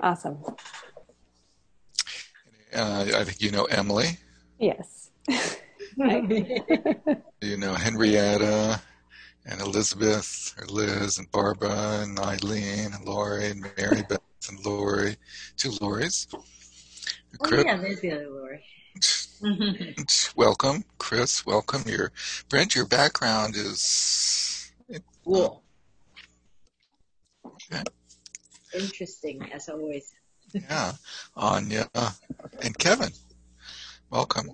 Awesome. Uh, I think you know Emily. Yes. you know Henrietta and Elizabeth, or Liz, and Barbara, and Eileen, and Lori, and Mary Beth, and Lori. Two Loris. Oh, yeah, there's the other Lori. welcome, Chris. Welcome. Your Brent. Your background is cool. Okay. Interesting, as always. yeah, Anya and Kevin. Welcome.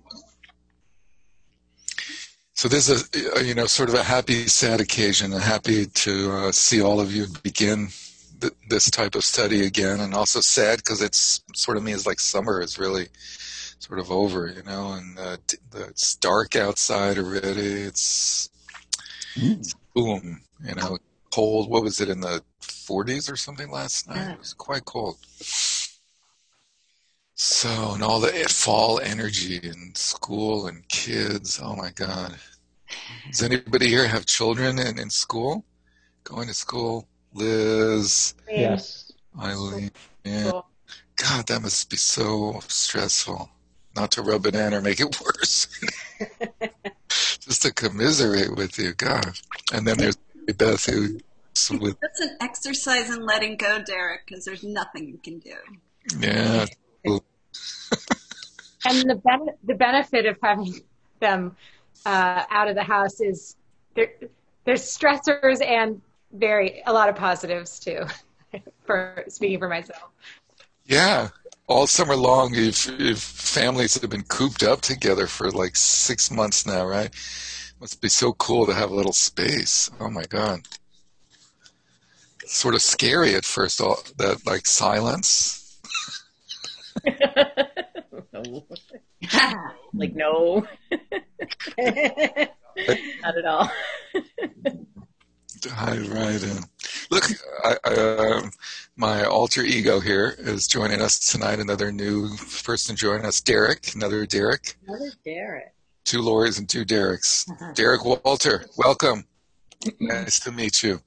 So this is, a, you know, sort of a happy, sad occasion. I'm happy to uh, see all of you begin th- this type of study again, and also sad because it's sort of means like summer is really sort of over, you know, and uh, the, it's dark outside already. It's, mm. it's boom, you know, cold. What was it in the 40s or something last night? It was quite cold. So, and all the fall energy in school and kids. Oh my God. Does anybody here have children in, in school? Going to school? Liz? Yes. Eileen? Yeah. God, that must be so stressful. Not to rub it in or make it worse. Just to commiserate with you. God. And then there's Beth who. With, That's an exercise in letting go, Derek, because there's nothing you can do. Yeah, and the ben- the benefit of having them uh, out of the house is there, there's stressors and very a lot of positives too. for speaking for myself. Yeah, all summer long, if, if families have been cooped up together for like six months now, right? Must be so cool to have a little space. Oh my god, sort of scary at first. All that like silence like no, not at all. Hi, right. Uh, look, I, I, uh, my alter ego here is joining us tonight. Another new person joining us, Derek. Another Derek. Another Derek. Two Loris and two Dereks. Uh-huh. Derek Walter, welcome. nice to meet you.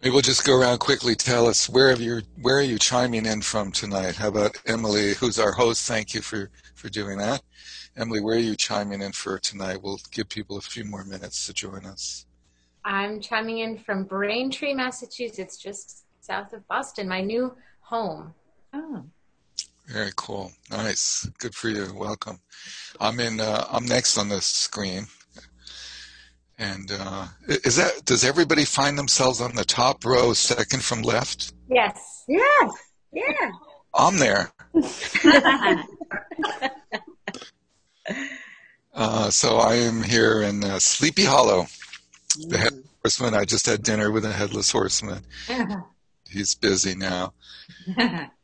Maybe we'll just go around quickly. Tell us where have you where are you chiming in from tonight? How about Emily, who's our host? Thank you for for doing that. Emily, where are you chiming in for tonight? We'll give people a few more minutes to join us. I'm chiming in from Braintree, Massachusetts, just south of Boston, my new home. Oh. Very cool. Nice. Good for you. Welcome. I'm in. Uh, I'm next on the screen. And uh, is that does everybody find themselves on the top row, second from left? Yes. Yes. Yeah. I'm there. uh, so I am here in uh, Sleepy Hollow. The headless horseman. I just had dinner with a headless horseman. He's busy now.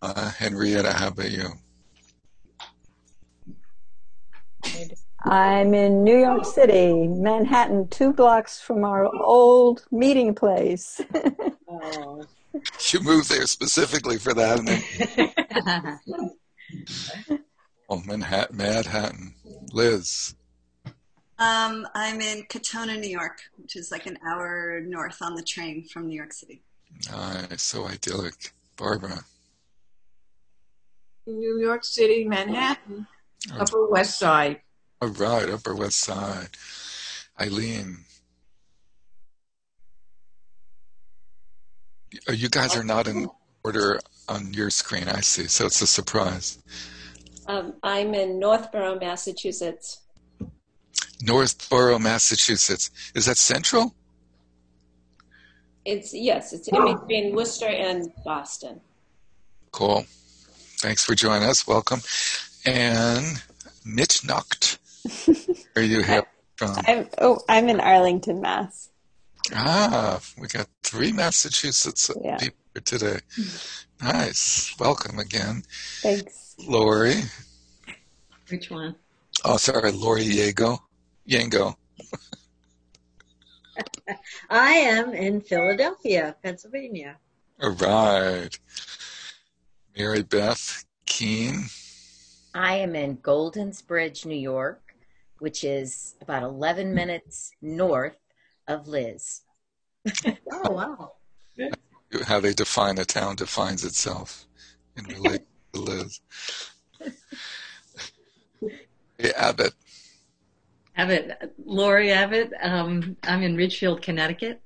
Uh, Henrietta, how about you? I'm in New York City, Manhattan, two blocks from our old meeting place. oh. You moved there specifically for that. oh, Manhattan, Manhattan. Liz. Um, I'm in Katonah, New York, which is like an hour north on the train from New York City. Nice, so idyllic. Barbara. New York City, Manhattan, oh. Upper West Side. All right, Upper West Side. Eileen. Uh, you guys are not in order on your screen, I see, so it's a surprise. Um, I'm in Northborough, Massachusetts. Northborough, Massachusetts. Is that central? It's yes, it's in between Worcester and Boston. Cool. Thanks for joining us. Welcome. And Mitnacht. Where you have from? I'm, oh, I'm in Arlington, Mass. Ah, we got three Massachusetts yeah. people here today. Nice. Welcome again. Thanks. Lori. Which one? Oh, sorry, Lori Yago. Yango. I am in Philadelphia, Pennsylvania. All right. Mary Beth Keene. I am in Goldens Bridge, New York, which is about 11 minutes north of Liz. oh, wow. how they define a town defines itself in relation to Liz. Hey, Abbott. Abbott, Lori Abbott. Um, I'm in Ridgefield, Connecticut,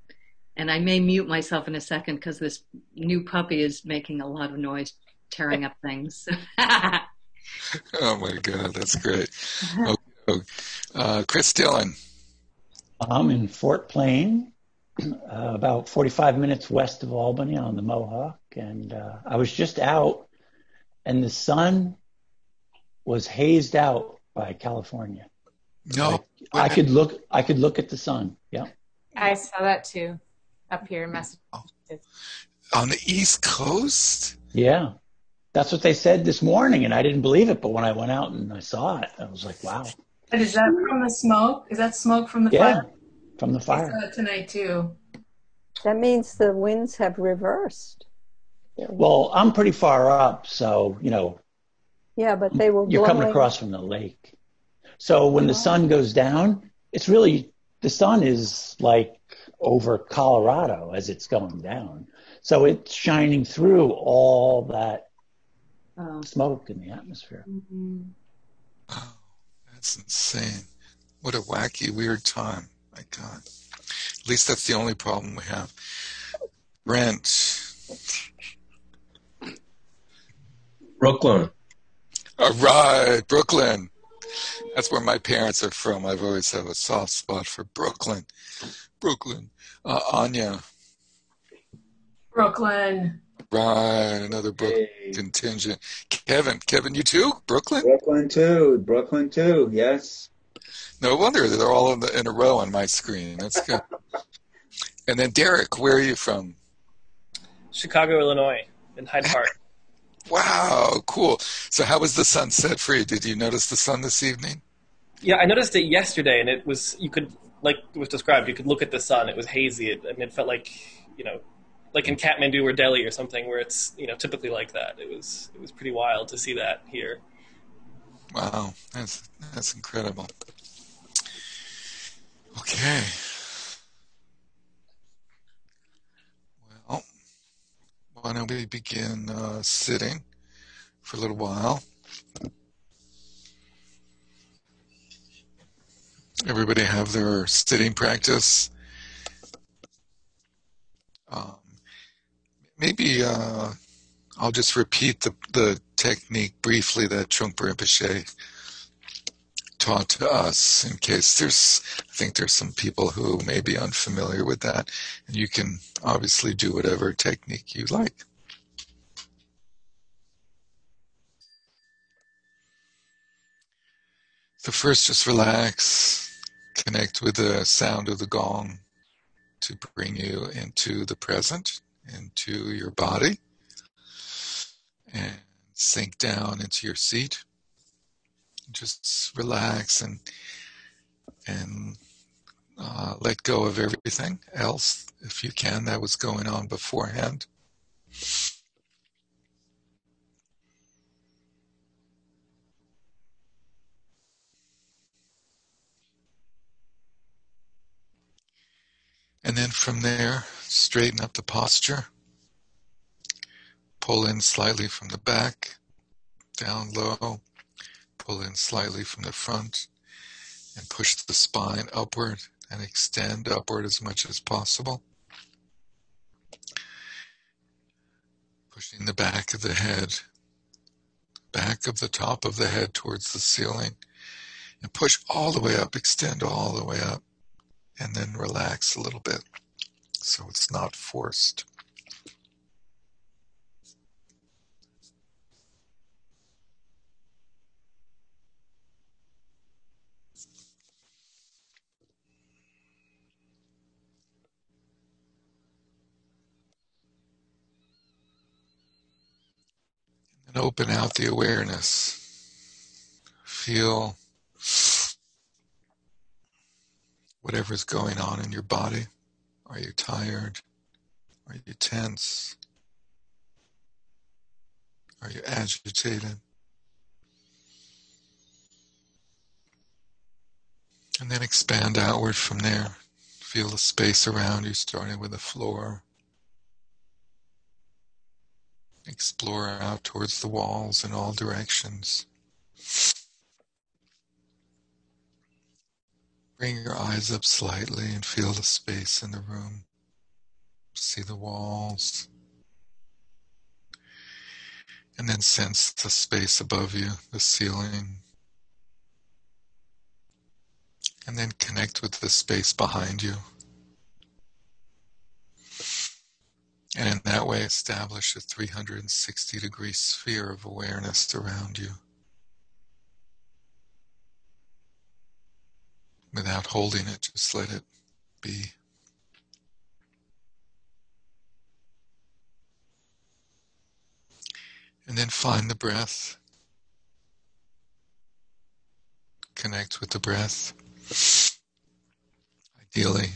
and I may mute myself in a second because this new puppy is making a lot of noise, tearing up things. oh my God, that's great. Okay. Uh, Chris Dillon. I'm in Fort Plain, uh, about 45 minutes west of Albany on the Mohawk, and uh, I was just out, and the sun was hazed out by California. No, I, I could look. I could look at the sun. Yeah. I saw that too, up here in Massachusetts. On the East Coast. Yeah, that's what they said this morning, and I didn't believe it. But when I went out and I saw it, I was like, "Wow." And is that from the smoke? Is that smoke from the yeah, fire? from the I fire. saw it tonight too. That means the winds have reversed. Well, I'm pretty far up, so you know Yeah, but they were you're coming across from the lake. So when the sun oh. goes down, it's really the sun is like over Colorado as it's going down. So it's shining through all that Oh. smoke in the atmosphere. Oh, that's insane. What a wacky, weird time. My God. At least that's the only problem we have. Brent. Brooklyn. All right, Brooklyn. That's where my parents are from. I've always had a soft spot for Brooklyn. Brooklyn. Uh, Anya. Brooklyn. Right, another Brooklyn contingent. Kevin. Kevin, you too? Brooklyn? Brooklyn too. Brooklyn too. Yes. No wonder they're all in, the, in a row on my screen. That's good. and then Derek, where are you from? Chicago, Illinois, in Hyde Park. Wow, cool. So how was the sunset for you? Did you notice the sun this evening? Yeah, I noticed it yesterday, and it was you could like it was described. You could look at the sun; it was hazy, and it felt like you know, like in Kathmandu or Delhi or something, where it's you know typically like that. It was it was pretty wild to see that here. Wow, that's that's incredible. Okay. Well, why don't we begin uh, sitting for a little while? Everybody have their sitting practice. Um, maybe uh, I'll just repeat the, the technique briefly that Trungpa Rinpoche taught to us in case there's, I think there's some people who may be unfamiliar with that. And you can obviously do whatever technique you like. So first just relax, connect with the sound of the gong to bring you into the present, into your body, and sink down into your seat. Just relax and and uh, let go of everything else, if you can, that was going on beforehand. And then from there, straighten up the posture. Pull in slightly from the back, down low. Pull in slightly from the front, and push the spine upward and extend upward as much as possible. Pushing the back of the head, back of the top of the head towards the ceiling, and push all the way up, extend all the way up and then relax a little bit so it's not forced. And open out the awareness. Feel whatever's going on in your body. Are you tired? Are you tense? Are you agitated? And then expand outward from there. Feel the space around you, starting with the floor, explore out towards the walls in all directions. Bring your eyes up slightly and feel the space in the room. See the walls. And then sense the space above you, the ceiling. And then connect with the space behind you. And in that way, establish a 360 degree sphere of awareness around you. Without holding it, just let it be. And then find the breath. Connect with the breath. Ideally,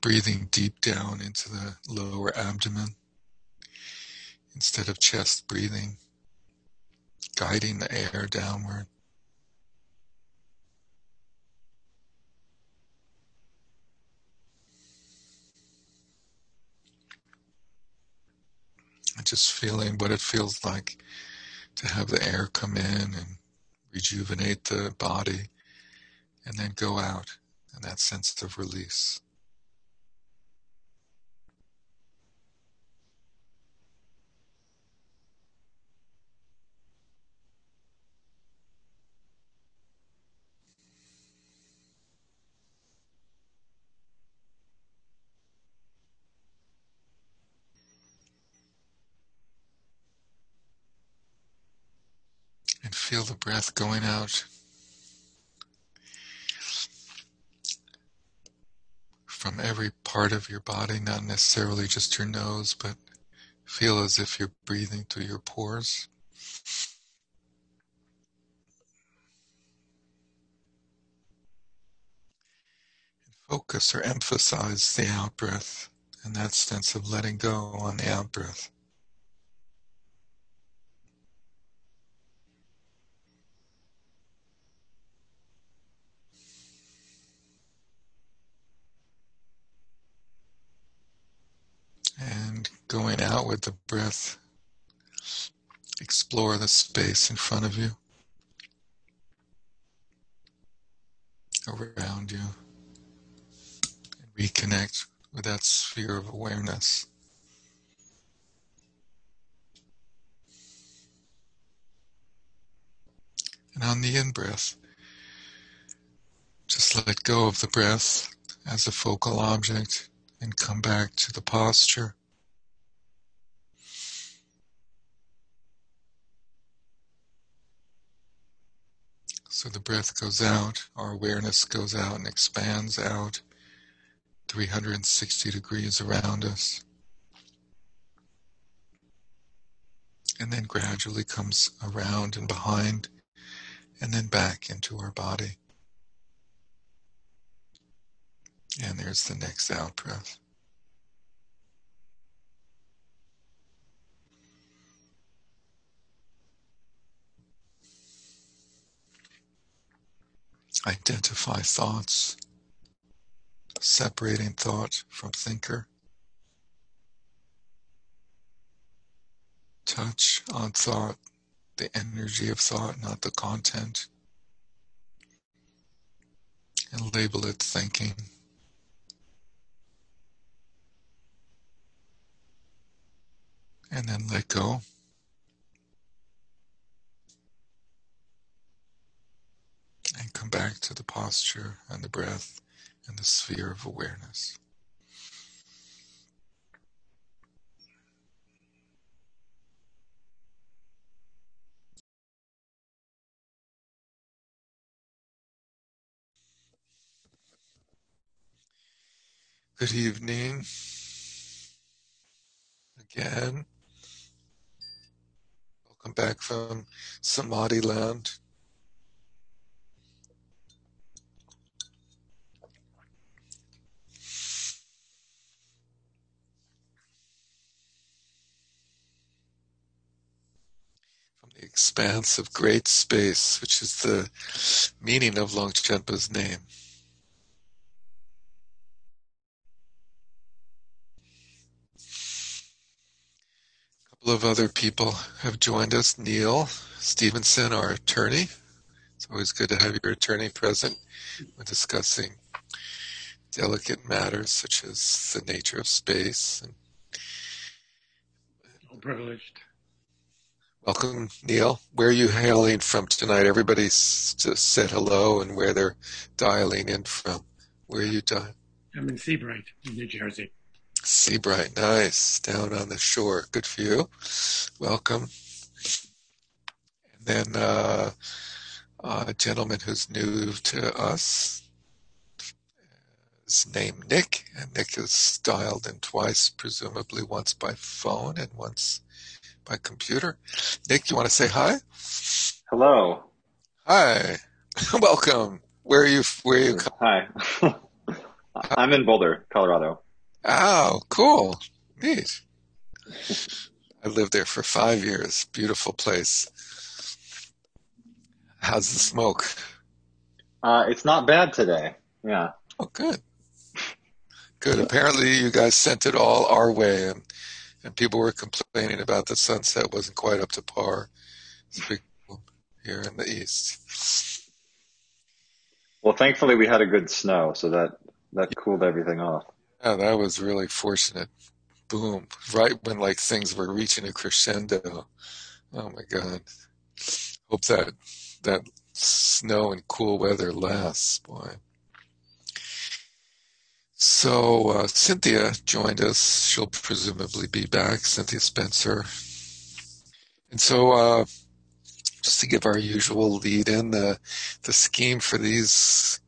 breathing deep down into the lower abdomen instead of chest breathing, guiding the air downward. Just feeling what it feels like to have the air come in and rejuvenate the body and then go out and that sense of release. and feel the breath going out from every part of your body, not necessarily just your nose, but feel as if you're breathing through your pores. Focus or emphasize the out breath and that sense of letting go on the out breath. And going out with the breath, explore the space in front of you, around you, and reconnect with that sphere of awareness. And on the in breath, just let go of the breath as a focal object and come back to the posture. So the breath goes out, our awareness goes out and expands out 360 degrees around us. And then gradually comes around and behind and then back into our body. And there's the next out breath. Identify thoughts, separating thought from thinker. Touch on thought, the energy of thought, not the content. And label it thinking. And then let go. And come back to the posture and the breath and the sphere of awareness. Good evening. Again. Welcome back from Samadhi Land. From the expanse of great space, which is the meaning of Longchenpa's name. Of other people have joined us. Neil Stevenson, our attorney. It's always good to have your attorney present when discussing delicate matters such as the nature of space. And privileged. Welcome, Neil. Where are you hailing from tonight? Everybody's just said hello and where they're dialing in from. Where are you dialing? I'm in Sea Bright, New Jersey. Sea Bright, nice. Down on the shore. Good for you. Welcome. And then uh, a gentleman who's new to us is named Nick, and Nick is dialed in twice, presumably once by phone and once by computer. Nick, you want to say hi? Hello. Hi. Welcome. Where are you? Where are you? Hi. I'm in Boulder, Colorado. Oh, cool. Neat. I lived there for five years. Beautiful place. How's the smoke? Uh, it's not bad today. Yeah. Oh, good. Good. Apparently, you guys sent it all our way, and and people were complaining about the sunset wasn't quite up to par. It's big here in the east. Well, thankfully, we had a good snow, so that that cooled everything off. Yeah, that was really fortunate. Boom! Right when like things were reaching a crescendo. Oh my God! Hope that that snow and cool weather lasts, boy. So uh, Cynthia joined us. She'll presumably be back. Cynthia Spencer. And so, uh, just to give our usual lead in, the the scheme for these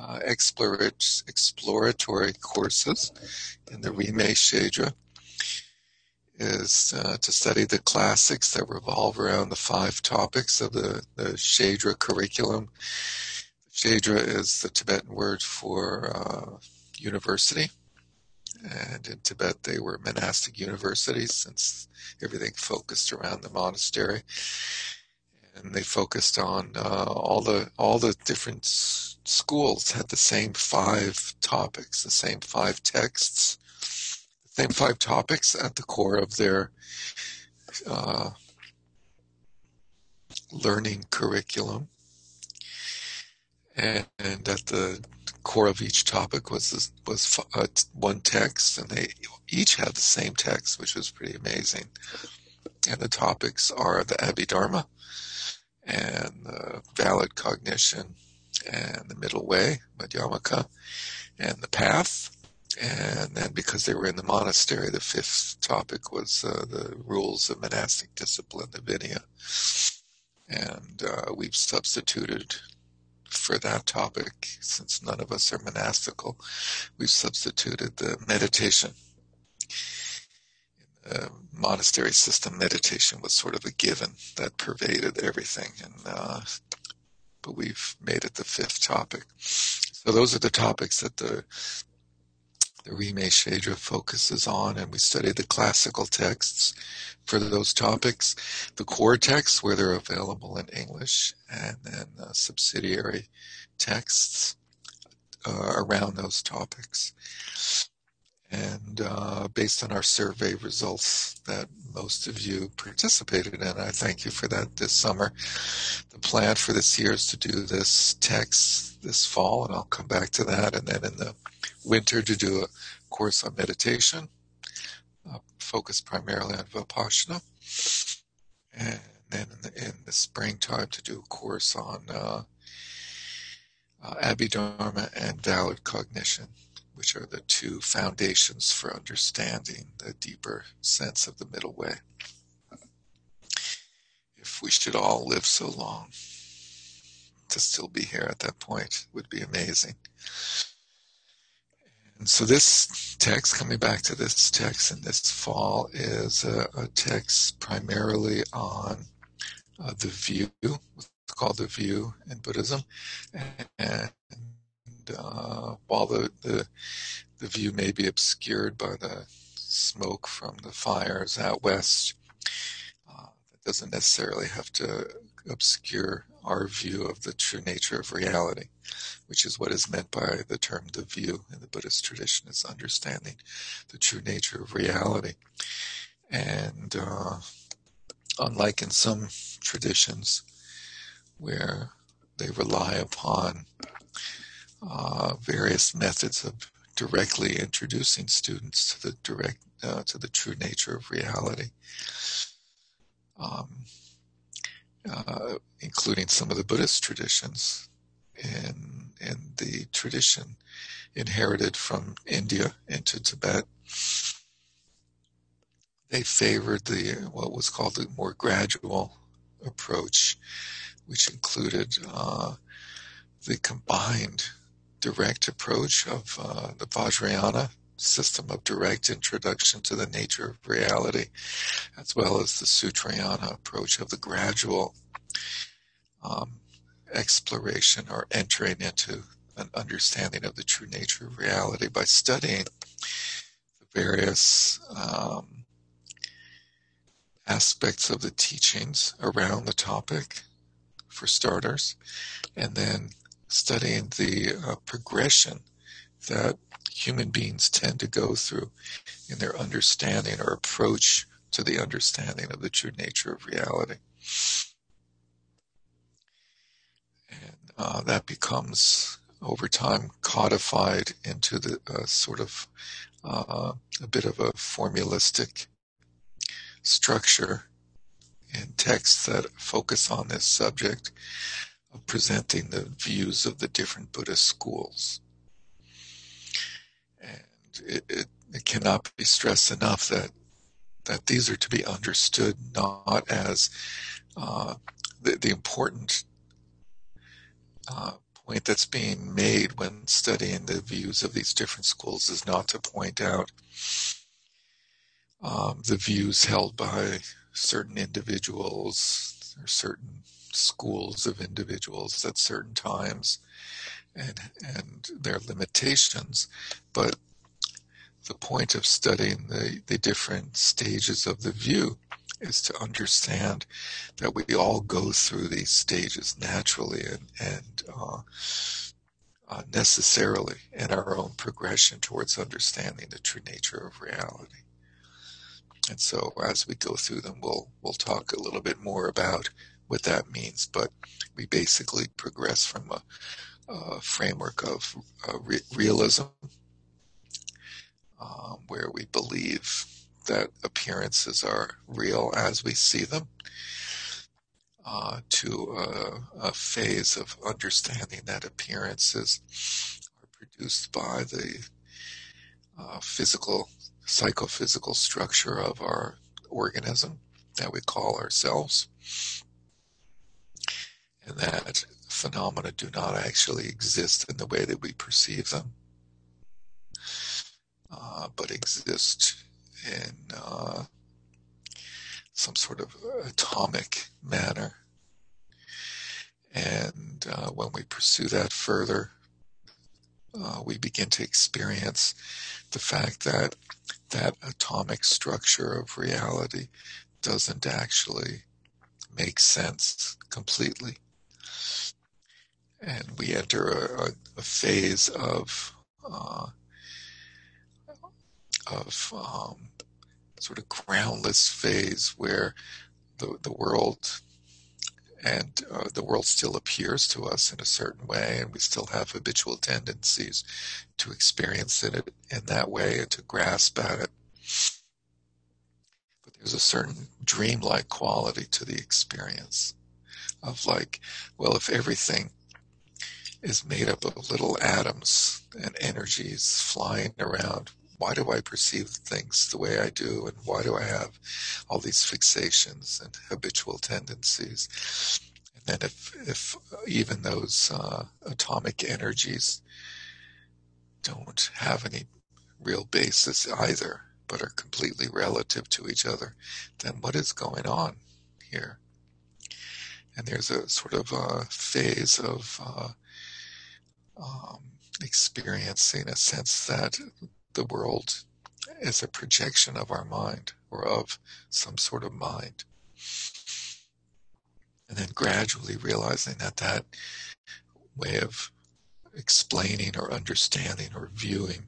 uh, exploratory courses in the Rime Shedra is uh, to study the classics that revolve around the five topics of the, the Shedra curriculum. Shedra is the Tibetan word for uh, university. And in Tibet, they were monastic universities since everything focused around the monastery. And they focused on uh, all the all the different schools had the same five topics, the same five texts, the same five topics at the core of their uh, learning curriculum. And, and, at the core of each topic was was uh, one text, and they each had the same text, which was pretty amazing. And the topics are the Abhidharma and the valid cognition and the middle way, Madhyamaka, and the path. And then because they were in the monastery, the fifth topic was uh, the rules of monastic discipline, the Vinaya. And uh, we've substituted for that topic, since none of us are monastical, we've substituted the meditation. In monastery system, meditation was sort of a given that pervaded everything, and uh, but we've made it the fifth topic. So those are the topics that the the Rime Shedra focuses on, and we study the classical texts for those topics, the core texts where they're available in English, and then uh, subsidiary texts uh, around those topics. And uh, based on our survey results that most of you participated in, I thank you for that this summer. The plan for this year is to do this text this fall, and I'll come back to that, and then in the winter to do a course on meditation, uh, focused primarily on Vipassana, and then in the, in the springtime to do a course on uh, uh, Abhidharma and valid cognition, which are the two foundations for understanding the deeper sense of the middle way. If we should all live so long, to still be here at that point would be amazing. And so this text, coming back to this text in this fall, is a, a text primarily on uh, the view, what's called the view in Buddhism. And uh, while the, the, the view may be obscured by the smoke from the fires out west, uh, that doesn't necessarily have to obscure our view of the true nature of reality, which is what is meant by the term the view in the Buddhist tradition is understanding the true nature of reality. And uh, unlike in some traditions where they rely upon uh, various methods of directly introducing students to the direct uh, to the true nature of reality, um, uh, including some of the Buddhist traditions in in the tradition inherited from India into Tibet. They favored the what was called the more gradual approach, which included uh, the combined direct approach of uh, the Vajrayana system of direct introduction to the nature of reality, as well as the Sutrayana approach of the gradual um, exploration or entering into an understanding of the true nature of reality by studying the various um, aspects of the teachings around the topic, for starters, and then studying the uh, progression that human beings tend to go through in their understanding or approach to the understanding of the true nature of reality. And uh, that becomes, over time, codified into the uh, sort of uh, a bit of a formulistic structure in texts that focus on this subject of presenting the views of the different Buddhist schools. And it, it, it cannot be stressed enough that that these are to be understood not as uh, the, the, important uh, point that's being made when studying the views of these different schools is not to point out um, the views held by certain individuals or certain schools of individuals at certain times and and their limitations but the point of studying the, the different stages of the view is to understand that we all go through these stages naturally and, and uh, uh, necessarily in our own progression towards understanding the true nature of reality. And so as we go through them, we'll, we'll talk a little bit more about what that means, but we basically progress from a, a framework of uh, re- realism, um, where we believe that appearances are real as we see them, uh, to a, a, phase of understanding that appearances are produced by the uh, physical, psychophysical structure of our organism that we call ourselves and that phenomena do not actually exist in the way that we perceive them, uh, but exist in uh, some sort of atomic manner. And uh, when we pursue that further, uh, we begin to experience the fact that that atomic structure of reality doesn't actually make sense completely and we enter a, a phase of uh, of um, sort of groundless phase where the the world and uh, the world still appears to us in a certain way, and we still have habitual tendencies to experience it in that way and to grasp at it. But there's a certain dreamlike quality to the experience of like, well, if everything is made up of little atoms and energies flying around. Why do I perceive things the way I do? And why do I have all these fixations and habitual tendencies? And then if, if even those uh, atomic energies don't have any real basis either, but are completely relative to each other, then what is going on here? And there's a sort of a phase of uh, um, experiencing a sense that the world is a projection of our mind or of some sort of mind. And then gradually realizing that that way of explaining or understanding or viewing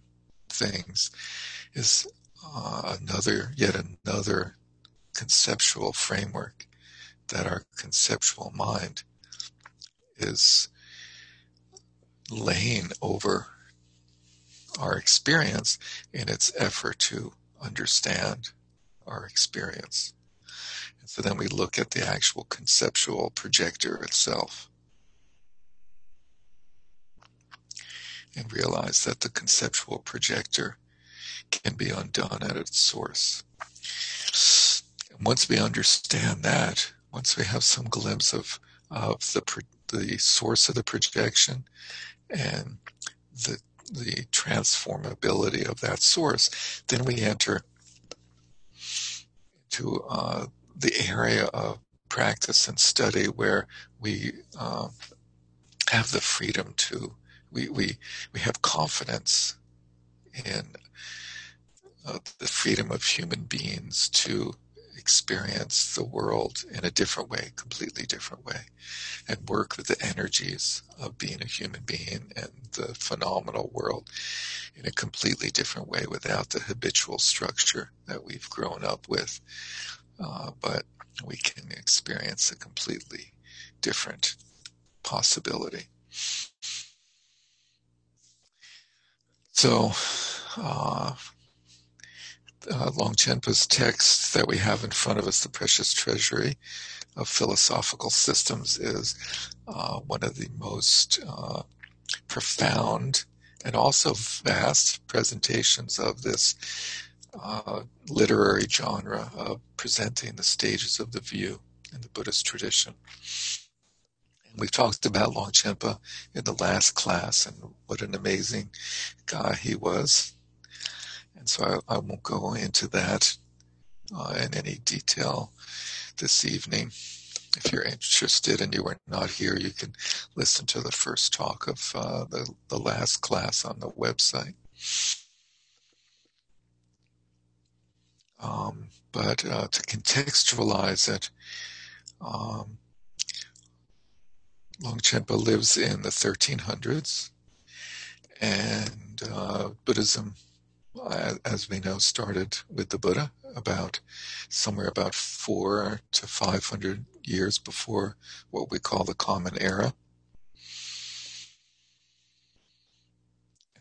things is uh, another, yet another conceptual framework that our conceptual mind is laying over our experience in its effort to understand our experience. And so then we look at the actual conceptual projector itself and realize that the conceptual projector can be undone at its source. And once we understand that, once we have some glimpse of, of the, the source of the projection and the, the transformability of that source, then we enter into uh, the area of practice and study where we uh, have the freedom to we we we have confidence in uh, the freedom of human beings to experience the world in a different way, completely different way, and work with the energies of being a human being and the phenomenal world in a completely different way without the habitual structure that we've grown up with. Uh, but we can experience a completely different possibility. So, uh, uh, Longchenpa's text that we have in front of us, The Precious Treasury of Philosophical Systems, is uh, one of the most uh, profound and also vast presentations of this uh, literary genre of presenting the stages of the view in the Buddhist tradition. And We've talked about Longchenpa in the last class and what an amazing guy he was. And so I, I won't go into that uh, in any detail this evening. If you're interested and you were not here, you can listen to the first talk of uh, the, the last class on the website. Um, but uh, to contextualize it, um, Longchenpa lives in the 1300s, and uh, Buddhism, as we know, started with the Buddha about somewhere about four to 500 years before what we call the Common Era.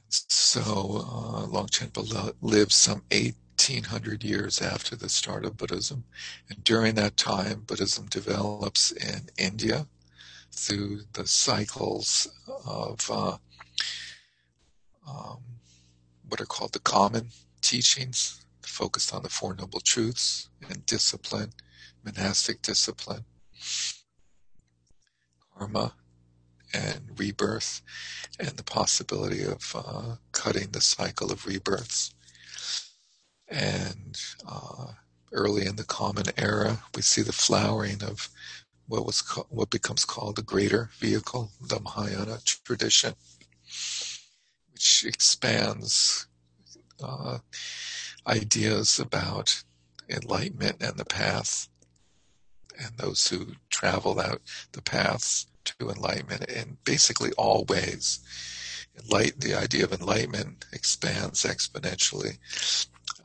So uh, Longchenpa lives some 1800 years after the start of Buddhism, and during that time, Buddhism develops in India through the cycles of uh, um, what are called the common teachings, focused on the Four Noble Truths and discipline, monastic discipline, karma, and rebirth, and the possibility of uh, cutting the cycle of rebirths. And uh, early in the Common Era, we see the flowering of what was called, what becomes called the greater vehicle, the Mahayana tradition, which expands uh, ideas about enlightenment and the path, and those who travel out the paths to enlightenment in basically all ways. Enlight, the idea of enlightenment expands exponentially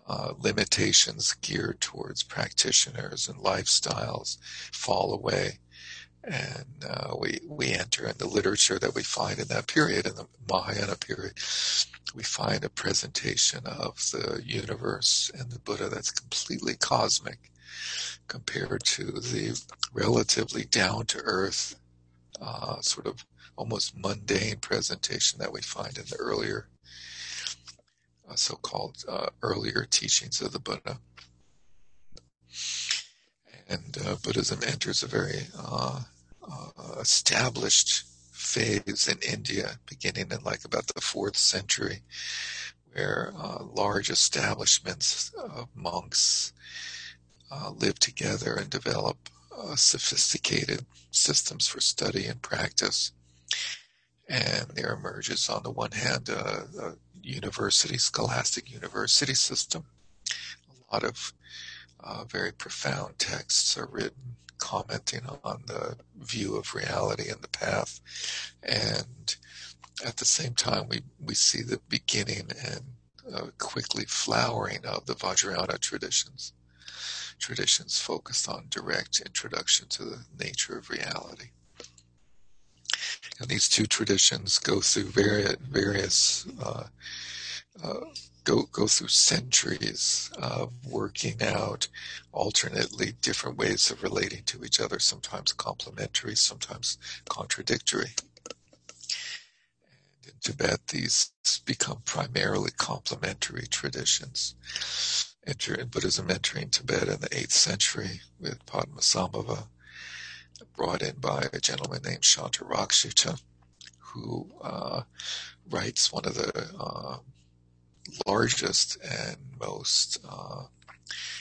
uh, limitations geared towards practitioners and lifestyles fall away. And uh, we, we enter in the literature that we find in that period, in the Mahayana period, we find a presentation of the universe and the Buddha that's completely cosmic compared to the relatively down to earth, uh, sort of almost mundane presentation that we find in the earlier uh, so-called uh, earlier teachings of the Buddha. And uh, Buddhism enters a very uh, uh, established phase in India, beginning in like about the fourth century, where uh, large establishments of monks live together and develop sophisticated systems for study and practice. And there emerges, on the one hand, a, a university, scholastic university system. A lot of uh, very profound texts are written commenting on the view of reality and the path. And at the same time, we, we see the beginning and uh, quickly flowering of the Vajrayana traditions. Traditions focused on direct introduction to the nature of reality. And these two traditions go through various, various uh, uh, go go through centuries of working out alternately different ways of relating to each other, sometimes complementary, sometimes contradictory. And in Tibet, these become primarily complementary traditions. Enter in Buddhism entering Tibet in the 8th century with Padmasambhava, brought in by a gentleman named Shantarakshita, who uh, writes one of the uh, largest and most uh,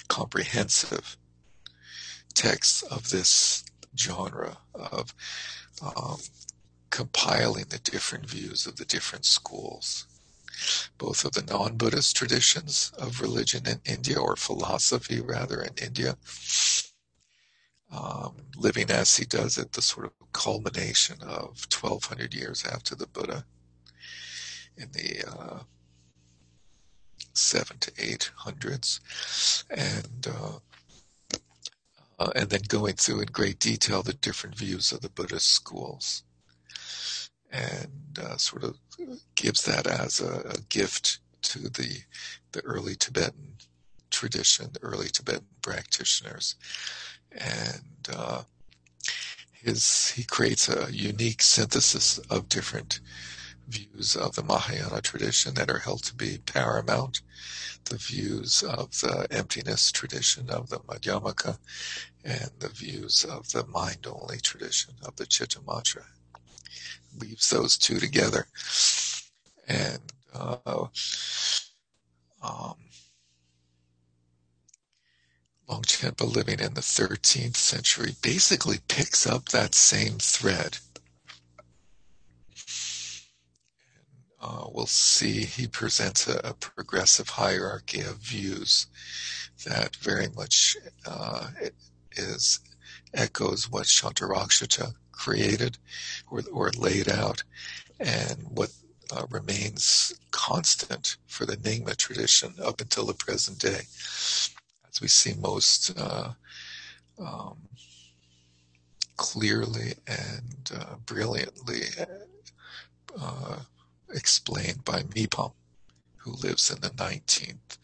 comprehensive texts of this genre of um, compiling the different views of the different schools, both of the non Buddhist traditions of religion in India, or philosophy rather, in India. Um, living as he does at the sort of culmination of 1200 years after the Buddha in the uh, seven to eight hundreds, and uh, uh, and then going through in great detail the different views of the Buddhist schools, and uh, sort of gives that as a, a, gift to the the early Tibetan tradition, the early Tibetan practitioners, and uh, his he creates a unique synthesis of different views of the Mahayana tradition that are held to be paramount, the views of the emptiness tradition of the Madhyamaka, and the views of the mind only tradition of the Chittamatra. Weaves those two together. And uh, um, Longchenpa, living in the 13th century, basically picks up that same thread uh, we'll see he presents a, a, progressive hierarchy of views that very much uh, is echoes what Shantarakshita created or, or laid out and what uh, remains constant for the Nyingma tradition up until the present day. As we see most uh, um, clearly and uh, brilliantly uh, explained by Mipam, who lives in the 19th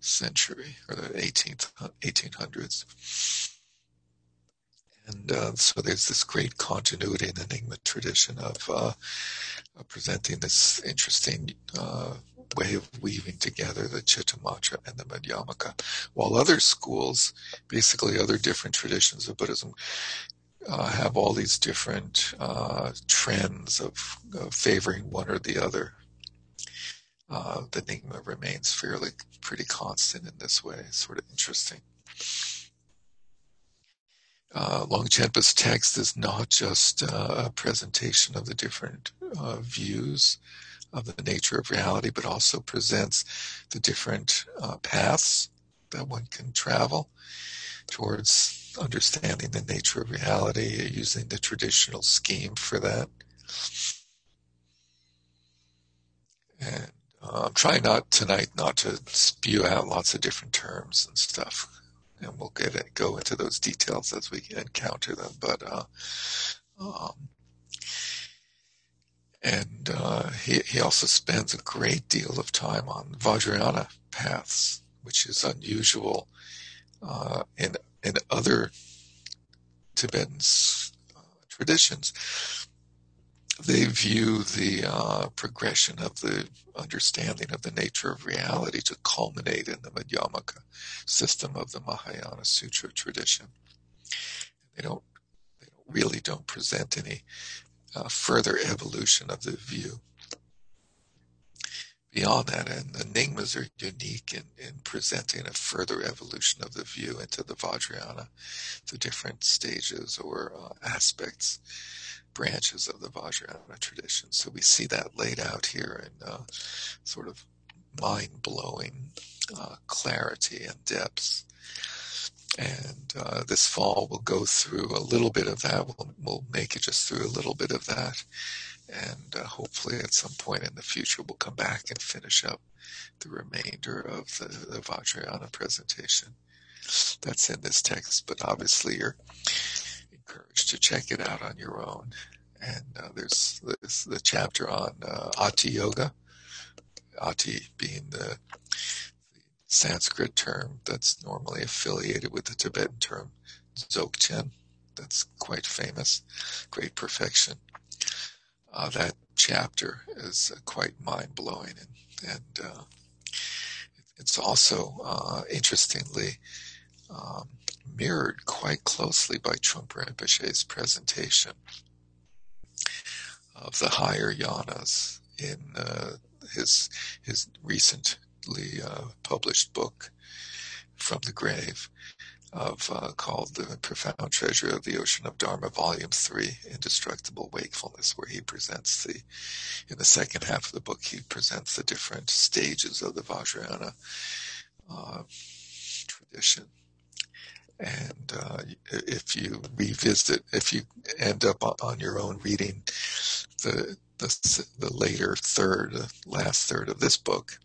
century or the 18th 1800s. And uh, so there's this great continuity in the Nyingma tradition of uh, presenting this interesting uh, way of weaving together the Chittamatra and the Madhyamaka, while other schools, basically other different traditions of Buddhism, uh, have all these different uh, trends of, of, favoring one or the other. Uh, the Nyingma remains fairly pretty constant in this way. Sort of interesting. Uh, Longchenpa's text is not just uh, a presentation of the different uh, views of the nature of reality, but also presents the different uh, paths that one can travel towards understanding the nature of reality, using the traditional scheme for that. And uh, I'm trying not tonight not to spew out lots of different terms and stuff, and we'll get it, go into those details as we encounter them. But uh, um, and uh, he he also spends a great deal of time on Vajrayana paths, which is unusual uh, in in other Tibetan uh, traditions, they view the uh, progression of the understanding of the nature of reality to culminate in the Madhyamaka system of the Mahayana Sutra tradition. They don't, they really don't present any uh, further evolution of the view beyond that. And the Nyingmas are unique in, in presenting a further evolution of the view into the Vajrayana, the different stages or uh, aspects, branches of the Vajrayana tradition. So we see that laid out here in uh, sort of mind blowing uh, clarity and depth. And uh, this fall we'll go through a little bit of that. We'll, we'll make it just through a little bit of that and uh, hopefully at some point in the future we'll come back and finish up the remainder of the, the Vajrayana presentation that's in this text. But obviously, you're encouraged to check it out on your own. And uh, there's, there's, the chapter on uh, Ati Yoga, Ati being the, the Sanskrit term that's normally affiliated with the Tibetan term Dzogchen. That's quite famous, great perfection. Uh, that chapter is uh, quite mind blowing, and, and uh, it's also uh, interestingly um, mirrored quite closely by Trungpa Rinpoche's presentation of the higher yanas in uh, his his recently uh, published book from the grave of uh, called the profound treasure of the ocean of dharma volume 3 indestructible wakefulness where he presents the in the second half of the book he presents the different stages of the vajrayana uh, tradition. And uh, if you revisit if you end up on your own reading the the, the later third the last third of this book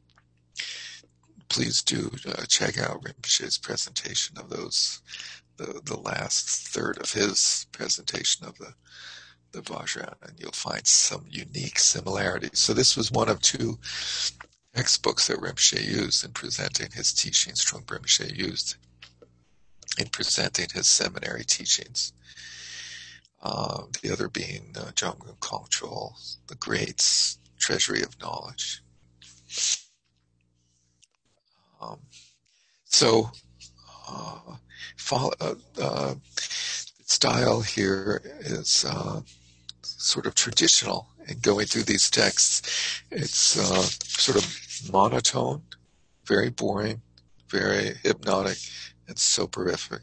please do uh, check out Rinpoche's presentation of those, the, the last third of his presentation of the, the Vajrayana, and you'll find some unique similarities. So this was one of two textbooks that Rinpoche used in presenting his teachings. Trungpa Rinpoche used in presenting his seminary teachings. Uh, the other being uh, Jamgon Kongtrul, the Great's Treasury of Knowledge. Um, so, uh, follow, uh, uh, style here is uh, sort of traditional in going through these texts. It's uh, sort of monotone, very boring, very hypnotic, and soporific.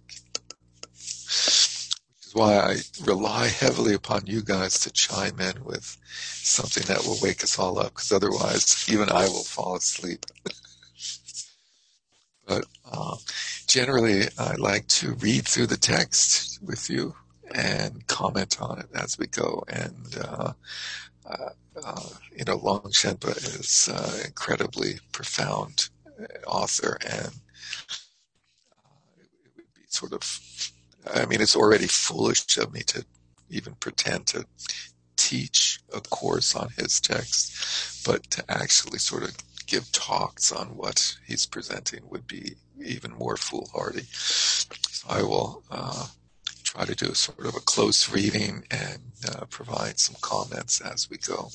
Why I rely heavily upon you guys to chime in with something that will wake us all up, because otherwise, even I will fall asleep. but uh, generally I like to read through the text with you and comment on it as we go. And uh, uh, uh you know, Long Shenpa is uh, incredibly profound author, and uh, it would be sort of, I mean, it's already foolish of me to even pretend to teach a course on his text, but to actually sort of give talks on what he's presenting would be even more foolhardy. So I will uh, try to do a sort of a close reading and uh, provide some comments as we go.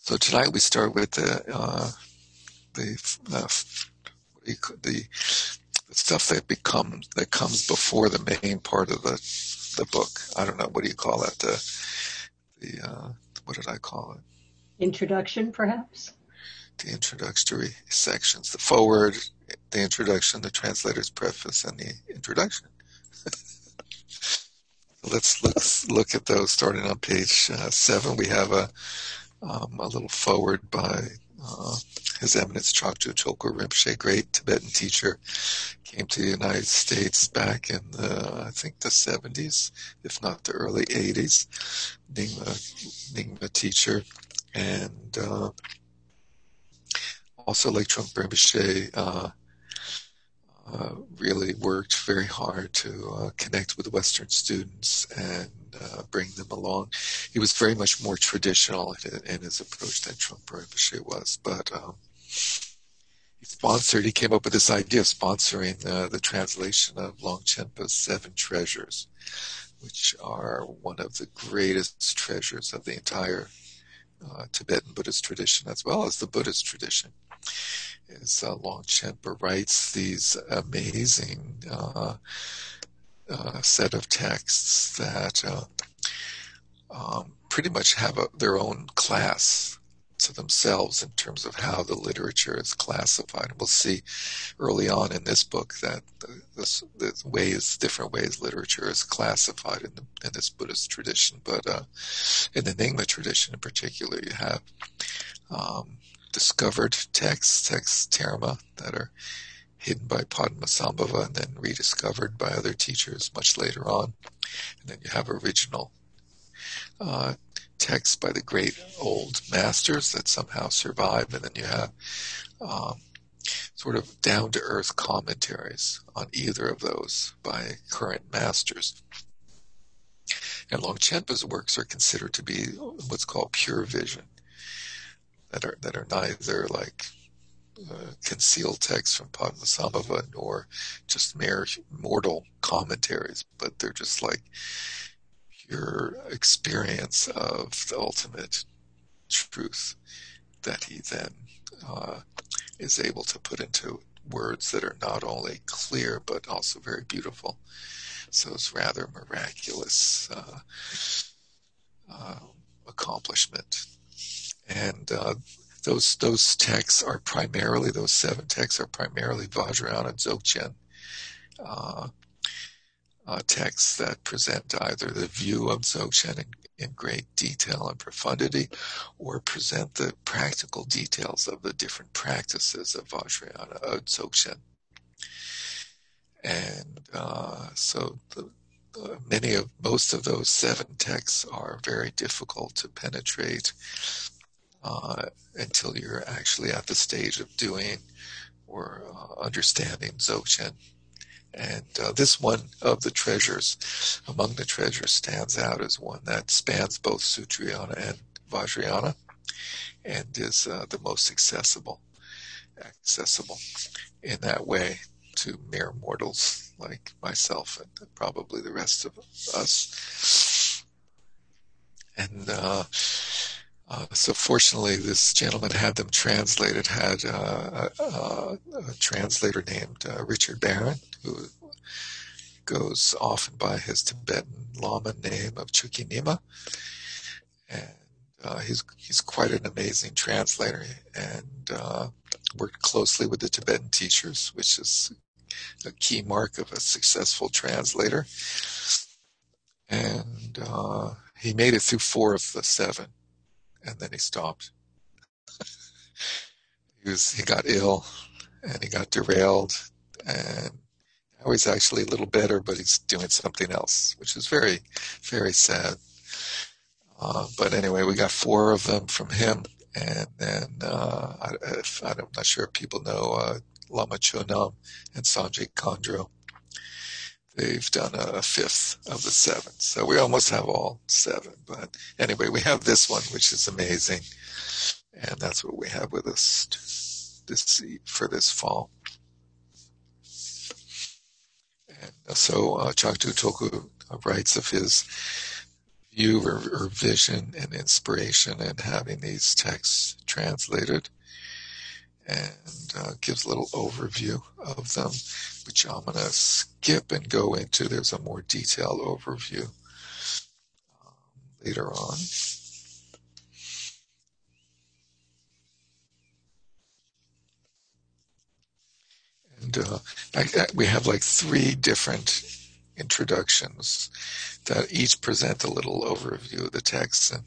So tonight we start with the uh, the uh, the, the stuff that becomes that comes before the main part of the the book. I don't know what do you call that The the uh, what did I call it? Introduction, perhaps? The introductory sections, the forward, the introduction, the translator's preface, and the introduction. let's let's look at those. Starting on page uh, seven, we have a um, a little forward by uh, His Eminence Chagdud Tulku Rinpoche, great Tibetan teacher, came to the United States back in the I think the 70s, if not the early 80s. Nyingma Nyingma teacher and uh, also like Trungpa Rinpoche uh, uh, really worked very hard to uh, connect with Western students and uh, bring them along. He was very much more traditional in, his approach than Trungpa Rinpoche was, but um, he sponsored, he came up with this idea of sponsoring uh, the translation of Longchenpa's Seven Treasures, which are one of the greatest treasures of the entire uh, Tibetan Buddhist tradition as well as the Buddhist tradition. Is uh, Longchenpa writes these amazing uh, uh, set of texts that uh, um, pretty much have a, their own class to themselves in terms of how the literature is classified. We'll see early on in this book that the, this, the ways, different ways literature is classified in, the, in this Buddhist tradition. But uh, in the Nyingma tradition in particular, you have um, discovered texts, texts terma, that are hidden by Padmasambhava and then rediscovered by other teachers much later on. And then you have original uh, texts by the great old masters that somehow survive, and then you have um, sort of down to earth commentaries on either of those by current masters. And Longchenpa's works are considered to be what's called pure vision, that are that are neither like uh, concealed texts from Padmasambhava nor just mere mortal commentaries, but they're just like pure experience of the ultimate truth that he then uh, is able to put into words that are not only clear but also very beautiful. So it's rather miraculous uh, uh, accomplishment. And uh, those those texts are primarily those seven texts are primarily Vajrayana Dzogchen uh, texts that present either the view of Dzogchen in, in great detail and profundity, or present the practical details of the different practices of Vajrayana uh, Dzogchen. And uh, so the, many of most of those seven texts are very difficult to penetrate uh, until you're actually at the stage of doing or uh, understanding Dzogchen. And uh, this one of the treasures, among the treasures, stands out as one that spans both Sutrayana and Vajrayana, and is uh, the most accessible, accessible in that way to mere mortals like myself and probably the rest of us. And uh, uh, so fortunately, this gentleman had them translated, had uh, a, a, a, translator named uh, Richard Barron, who goes often by his Tibetan Lama name of Chokyi Nyima. And uh, he's, he's quite an amazing translator and uh, worked closely with the Tibetan teachers, which is a key mark of a successful translator. And uh, he made it through four of the seven and then he stopped. he was he got ill and he got derailed and now he's actually a little better, but he's doing something else, which is very, very sad. Uh, but anyway, we got four of them from him, and then uh, I, I'm not sure if people know uh, Lama Chonam and Sangye Khandro. They've done a fifth of the seven. So we almost have all seven. But anyway, we have this one, which is amazing. And that's what we have with us this, for this fall. And so uh, Chagdud Tulku writes of his view or, or vision and inspiration in having these texts translated and uh, gives a little overview of them, which I'm going to skip and go into. There's a more detailed overview um, later on. And uh, I, I, we have like three different introductions that each present a little overview of the text. And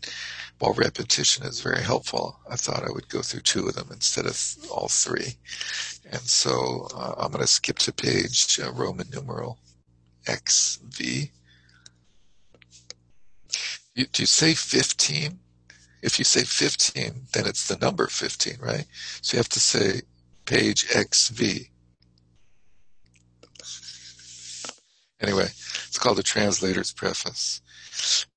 while repetition is very helpful, I thought I would go through two of them instead of all three. And so uh, I'm going to skip to page uh, Roman numeral XV. You, do you say 15? If you say 15, then it's the number 15, right? So you have to say page XV. Anyway, it's called The Translator's Preface.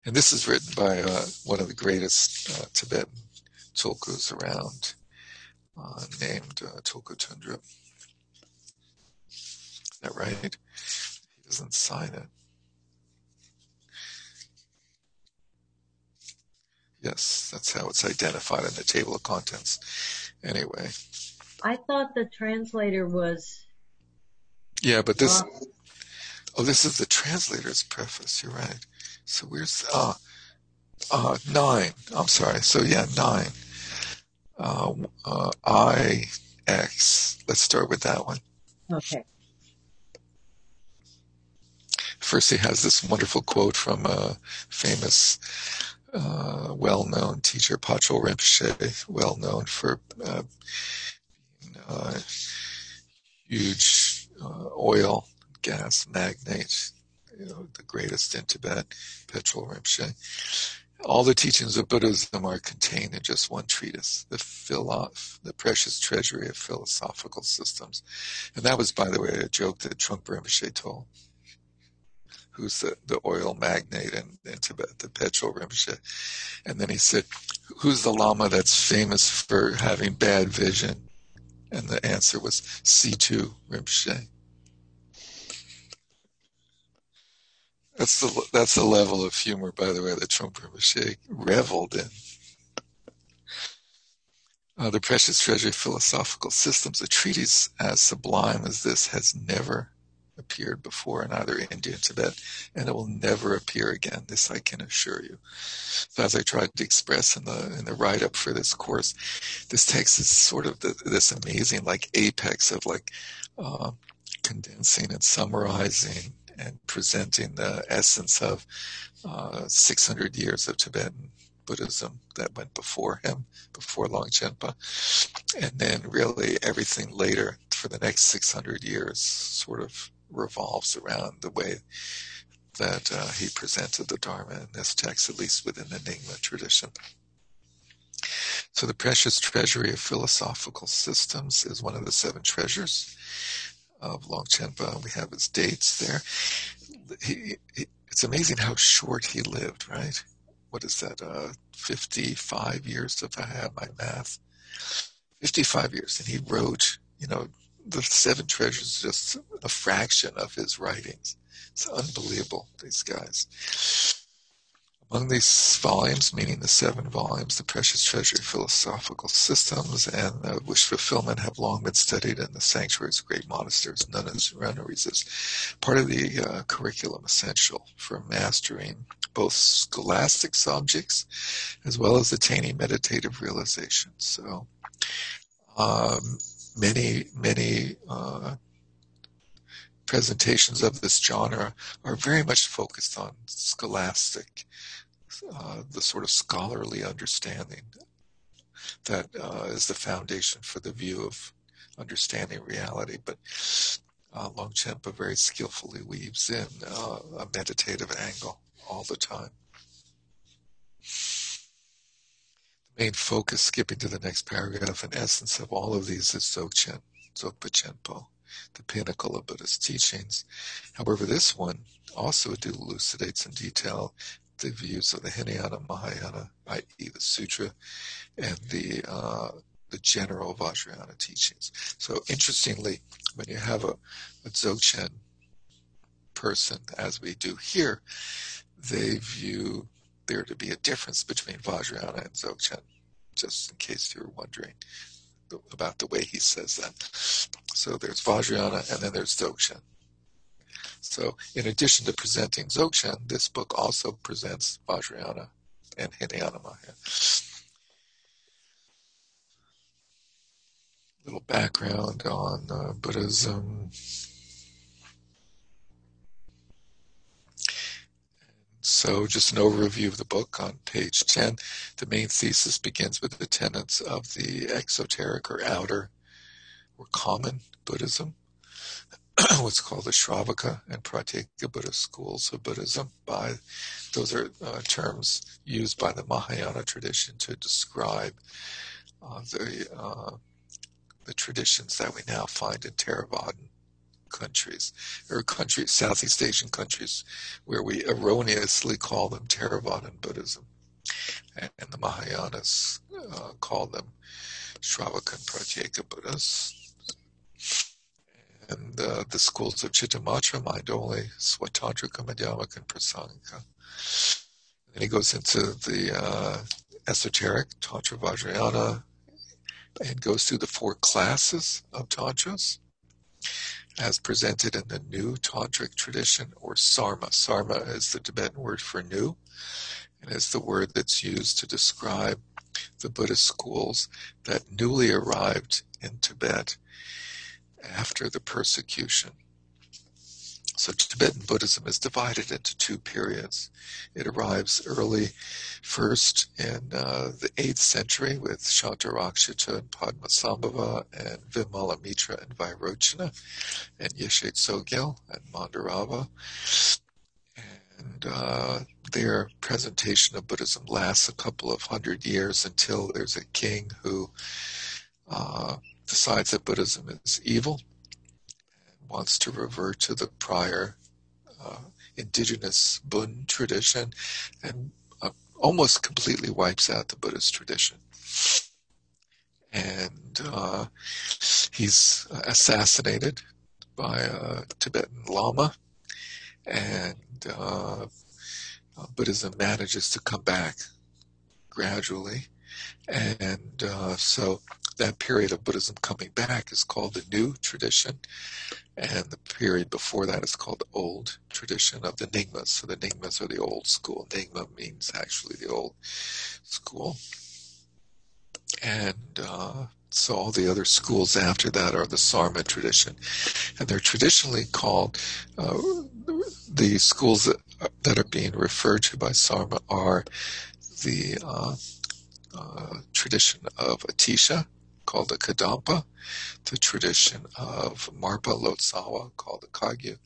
And this is written by uh, one of the greatest uh, Tibetan tulkus around, uh, named uh, Tulku Thondup. Is that right? He doesn't sign it. Yes, that's how it's identified in the table of contents. Anyway. I thought the translator was. Yeah, but this. Oh, this is the translator's preface. You're right. So where's uh, uh, nine? I'm sorry. So yeah, nine. Uh, uh, I X. Let's start with that one. Okay. First, he has this wonderful quote from a famous, uh, well-known teacher, Patrul Rinpoche, well-known for uh, being uh, huge uh, oil gas magnate you know, the greatest in Tibet, Petrol Rinpoche. All the teachings of Buddhism are contained in just one treatise, the philo- the precious treasury of philosophical systems. And that was, by the way, a joke that Trungpa Rinpoche told, who's the, the oil magnate in, in Tibet, the Petrol Rinpoche. And then he said, who's the Lama that's famous for having bad vision? And the answer was Situ Rinpoche. That's the that's the level of humor, by the way, that Trungpa Rinpoche reveled in. Uh, the precious treasure of philosophical systems, a treatise as sublime as this has never appeared before in either India and Tibet, and it will never appear again. This I can assure you. So, as I tried to express in the in the write up for this course, this text is sort of the, this amazing like apex of like uh, condensing and summarizing and presenting the essence of uh, 600 years of Tibetan Buddhism that went before him, before Longchenpa, and then really everything later for the next 600 years sort of revolves around the way that uh, he presented the Dharma in this text, at least within the Nyingma tradition. So the precious treasury of philosophical systems is one of the seven treasures of Longchenpa. We have his dates there. He, he, it's amazing how short he lived, right? What is that? Uh, 55 years, if I have my math. 55 years. And he wrote, you know, the seven treasures, just a fraction of his writings. It's unbelievable, these guys. Among these volumes, meaning the seven volumes, the precious treasure of philosophical systems and uh, wish fulfillment have long been studied in the sanctuaries of great monasteries, nuns, nunneries as part of the uh, curriculum essential for mastering both scholastic subjects as well as attaining meditative realization. So, um, many, many uh, presentations of this genre are very much focused on scholastic, uh, the sort of scholarly understanding that uh, is the foundation for the view of understanding reality. But uh, Longchenpa very skillfully weaves in uh, a meditative angle all the time. The main focus, skipping to the next paragraph, in essence of all of these is Dzogchen, Dzogpa Chenpo the pinnacle of Buddhist teachings. However, this one also elucidates in detail the views of the Hinayana Mahayana, i.e., the Sutra, and the uh, the general Vajrayana teachings. So, interestingly, when you have a, a Dzogchen person, as we do here, they view there to be a difference between Vajrayana and Dzogchen, just in case you're wondering about the way he says that. So there's Vajrayana and then there's Dzogchen. So in addition to presenting Dzogchen, this book also presents Vajrayana and Hinayana Mahayana. Little background on uh, Buddhism. So, just an overview of the book on page 10. The main thesis begins with the tenets of the exoteric or outer or common Buddhism, what's called the Shravaka and Pratyeka Buddhist schools of Buddhism. By those are uh, terms used by the Mahayana tradition to describe uh, the uh, the traditions that we now find in Theravadan countries or countries, Southeast Asian countries, where we erroneously call them Theravadan Buddhism, and, and the Mahayanas uh, call them Shravaka and Pratyeka Buddhas. And uh, the schools of Chittamatra, mind only, Swatantrika, Madhyamaka, and Prasangika. And he goes into the uh, esoteric, Tantra Vajrayana, and goes through the four classes of Tantras as presented in the new tantric tradition or sarma. Sarma is the Tibetan word for new and is the word that's used to describe the Buddhist schools that newly arrived in Tibet after the persecution. So Tibetan Buddhism is divided into two periods. It arrives early, first in uh, the 8th century with Shantarakshita and Padmasambhava and Vimalamitra and Vairochana and Yeshe Tsogyal and Mandarava. and uh, their presentation of Buddhism lasts a couple of hundred years until there's a king who uh, decides that Buddhism is evil wants to revert to the prior uh, indigenous Bon tradition and uh, almost completely wipes out the Buddhist tradition. And uh, he's assassinated by a Tibetan Lama, and uh, Buddhism manages to come back gradually. And uh, so that period of Buddhism coming back is called the new tradition, and the period before that is called the old tradition of the Nyingmas. So the Nyingmas are the old school. Nyingma means actually the old school. And uh, so all the other schools after that are the Sarma tradition. And they're traditionally called, uh, the schools that, that, are being referred to by Sarma are the uh, uh tradition of Atisha, called the Kadampa, the tradition of Marpa Lotsawa, called the Kagyu,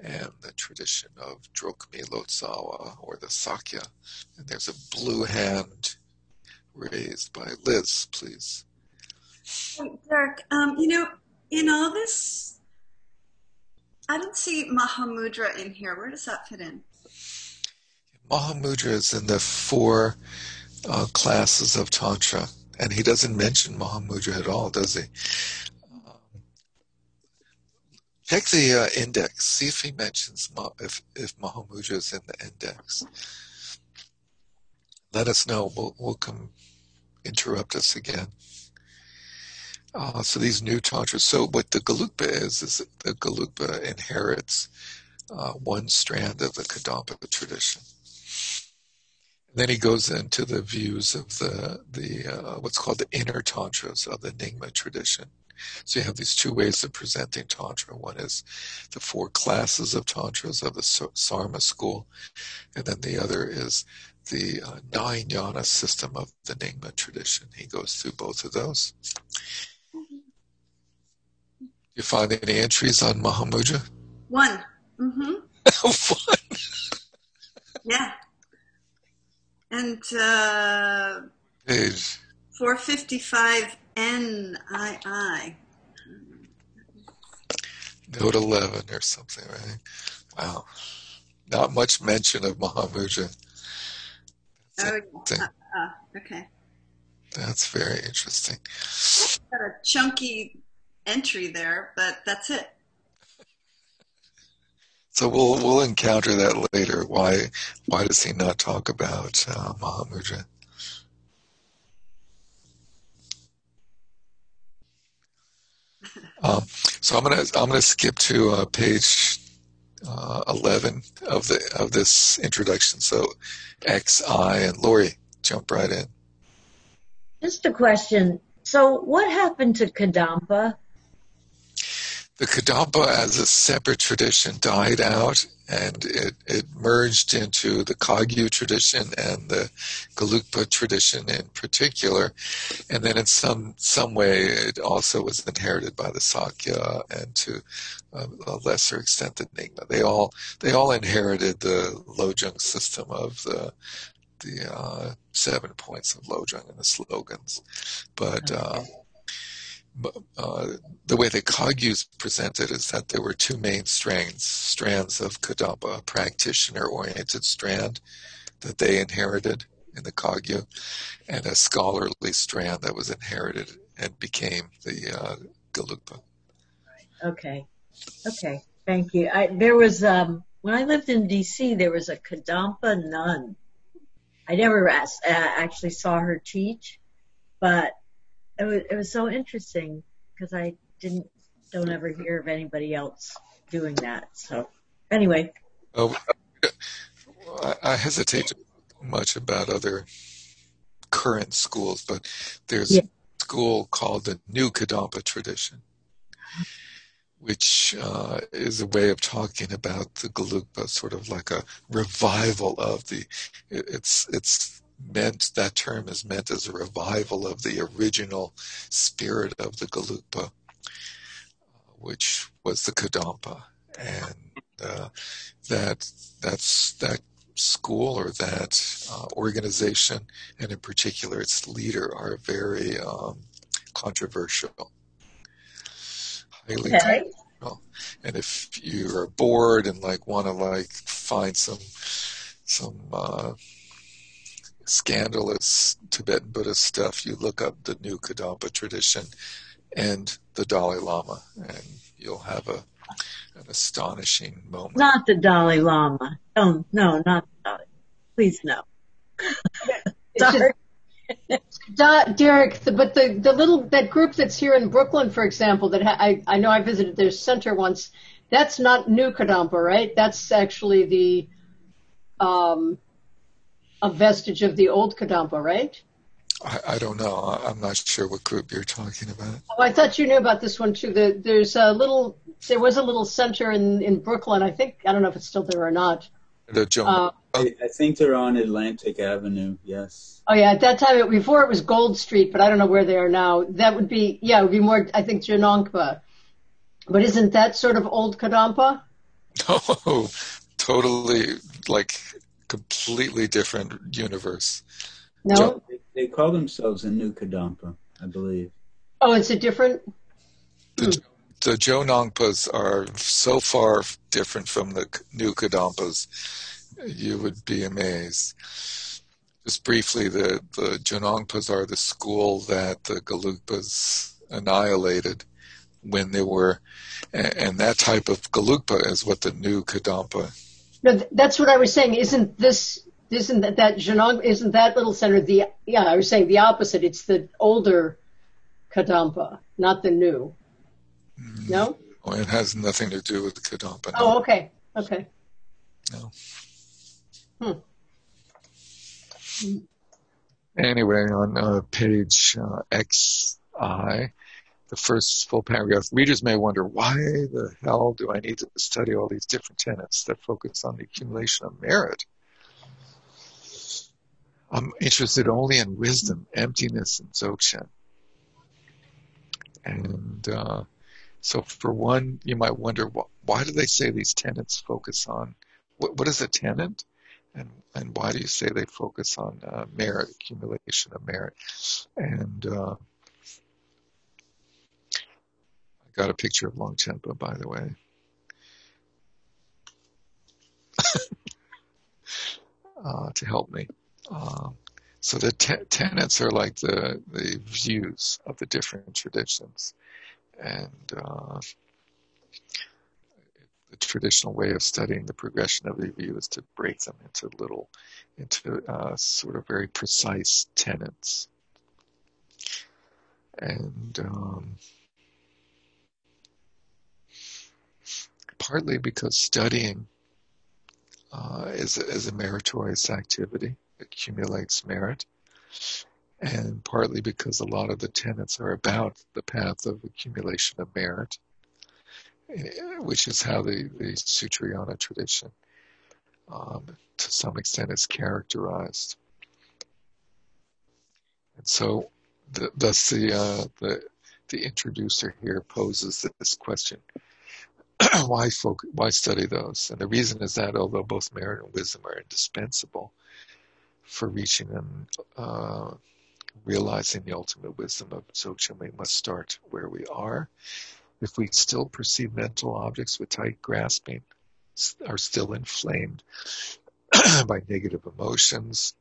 and the tradition of Drokmi Lotsawa, or the Sakya. And there's a blue hand raised by Liz, please. Derek, um, you know, in all this, I don't see Mahamudra in here. Where does that fit in? Mahamudra is in the four uh, classes of Tantra, and he doesn't mention Mahamudra at all, does he? Um, check the uh, index. See if he mentions Ma- if if Mahamudra is in the index. Let us know. We'll, we'll come interrupt us again. Uh, so these new tantras. So what the Gelugpa is is that the Gelugpa inherits uh, one strand of the Kadampa tradition. Then he goes into the views of the the uh, what's called the inner tantras of the Nyingma tradition. So you have these two ways of presenting tantra. One is the four classes of tantras of the Sarma school, and then the other is the uh, nine yana system of the Nyingma tradition. He goes through both of those. You find any entries on Mahamudra? One. Mm-hmm. One. yeah. And uh, Page. 455 NII. Note 11 or something, right? Wow. Not much mention of Mahamudra. Oh, uh, uh, okay. That's very interesting. Got a chunky entry there, but that's it. So we'll we'll encounter that later. Why why does he not talk about uh, Mahamudra? Um, so I'm gonna I'm gonna skip to uh, page uh, 11 of the of this introduction. So X I and Lori jump right in. Just a question. So what happened to Kadampa? The Kadampa as a separate tradition died out and it, it merged into the Kagyu tradition and the Gelugpa tradition in particular. And then in some, some way it also was inherited by the Sakya and to a, a lesser extent the Nyingma. They all, they all inherited the Lojong system of the, the uh, seven points of Lojong and the slogans. But, uh, uh, the way the Kagyus presented is that there were two main strands, strands of Kadampa, a practitioner-oriented strand that they inherited in the Kagyu, and a scholarly strand that was inherited and became the uh, Gelugpa. Okay, okay, thank you. I, there was um, when I lived in D.C. There was a Kadampa nun. I never asked, uh, actually saw her teach, but it was it was so interesting because I didn't don't ever hear of anybody else doing that. So anyway. Oh, I hesitate much about other current schools, but there's yeah. a school called the New Kadampa tradition, which uh, is a way of talking about the Gelugpa, sort of like a revival of the. It's it's meant that term is meant as a revival of the original spirit of the Gelugpa, which was the Kadampa. And uh, that that's that school or that uh, organization, and in particular its leader, are very um, controversial. Highly Okay. controversial. And if you are bored and like want to like find some some uh, scandalous Tibetan Buddhist stuff, you look up the new Kadampa tradition and the Dalai Lama, and you'll have a an astonishing moment. Not the Dalai Lama. Oh, no, not the Dalai. Please no. Sorry. Da- Derek, the, but the, the little that group that's here in Brooklyn, for example, that ha- I I know I visited their center once. That's not New Kadampa, right? That's actually the um, a vestige of the old Kadampa, right? I, I don't know. I- I'm not sure what group you're talking about. Oh, I thought you knew about this one too. The, there's a little, there was a little center in in Brooklyn. I think I don't know if it's still there or not. The Joe, Uh, I, I think they're on Atlantic Avenue. Yes. Oh yeah, at that time, it, before it was Gold Street, but I don't know where they are now. That would be, yeah, it would be more, I think, Jonangpa. But isn't that sort of old Kadampa? no, totally like completely different universe. No? They, they call themselves a New Kadampa, I believe. Oh, it's a different, The, the Jonangpas are so far different from the new Kadampas, you would be amazed. Just briefly, the, the Jonangpas are the school that the Gelugpas annihilated when they were, and, and that type of Gelugpa is what the new Kadampa. No, that's what I was saying. Isn't this, isn't that, that Jonang, isn't that little center the, yeah, I was saying the opposite. It's the older Kadampa, not the new. No? Well, it has nothing to do with Kadampa. no. Oh, okay, okay. No. Hmm. Anyway, on uh, page uh, XI, the first full paragraph, readers may wonder why the hell do I need to study all these different tenets that focus on the accumulation of merit? I'm interested only in wisdom, emptiness, and dzogchen. And uh, so, for one, you might wonder wh- why do they say these tenets focus on what, what is a tenant? and and why do you say they focus on uh, merit accumulation of merit and uh, I got a picture of Longchenpa by the way. Uh, to help me. Um, so the te- tenets are like the the views of the different traditions. And uh, the traditional way of studying the progression of the view is to break them into little, into uh, sort of very precise tenets. And um, partly because studying uh, is, is a meritorious activity, accumulates merit, and partly because a lot of the tenets are about the path of accumulation of merit which is how the, the Sutrayana tradition, um, to some extent, is characterized. And so, the, thus, the, uh, the the introducer here poses this question: Why Why study those? And the reason is that although both merit and wisdom are indispensable for reaching and uh, realizing the ultimate wisdom of Dzogchen, we must start where we are if we still perceive mental objects with tight grasping, are still inflamed by negative emotions,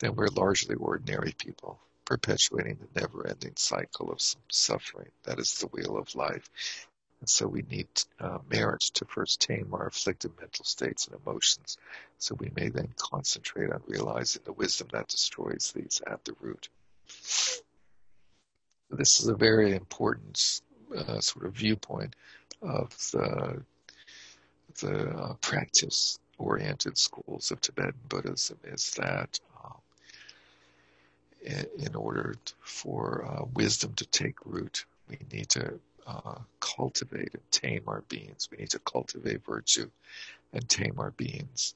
then we're largely ordinary people, perpetuating the never ending cycle of suffering. That is the wheel of life. And so we need uh, merit to first tame our afflicted mental states and emotions, so we may then concentrate on realizing the wisdom that destroys these at the root. This is a very important uh, sort of viewpoint of the, the uh, practice oriented schools of Tibetan Buddhism is that um, in, in, order for uh, wisdom to take root, we need to uh, cultivate and tame our beings. We need to cultivate virtue and tame our beings.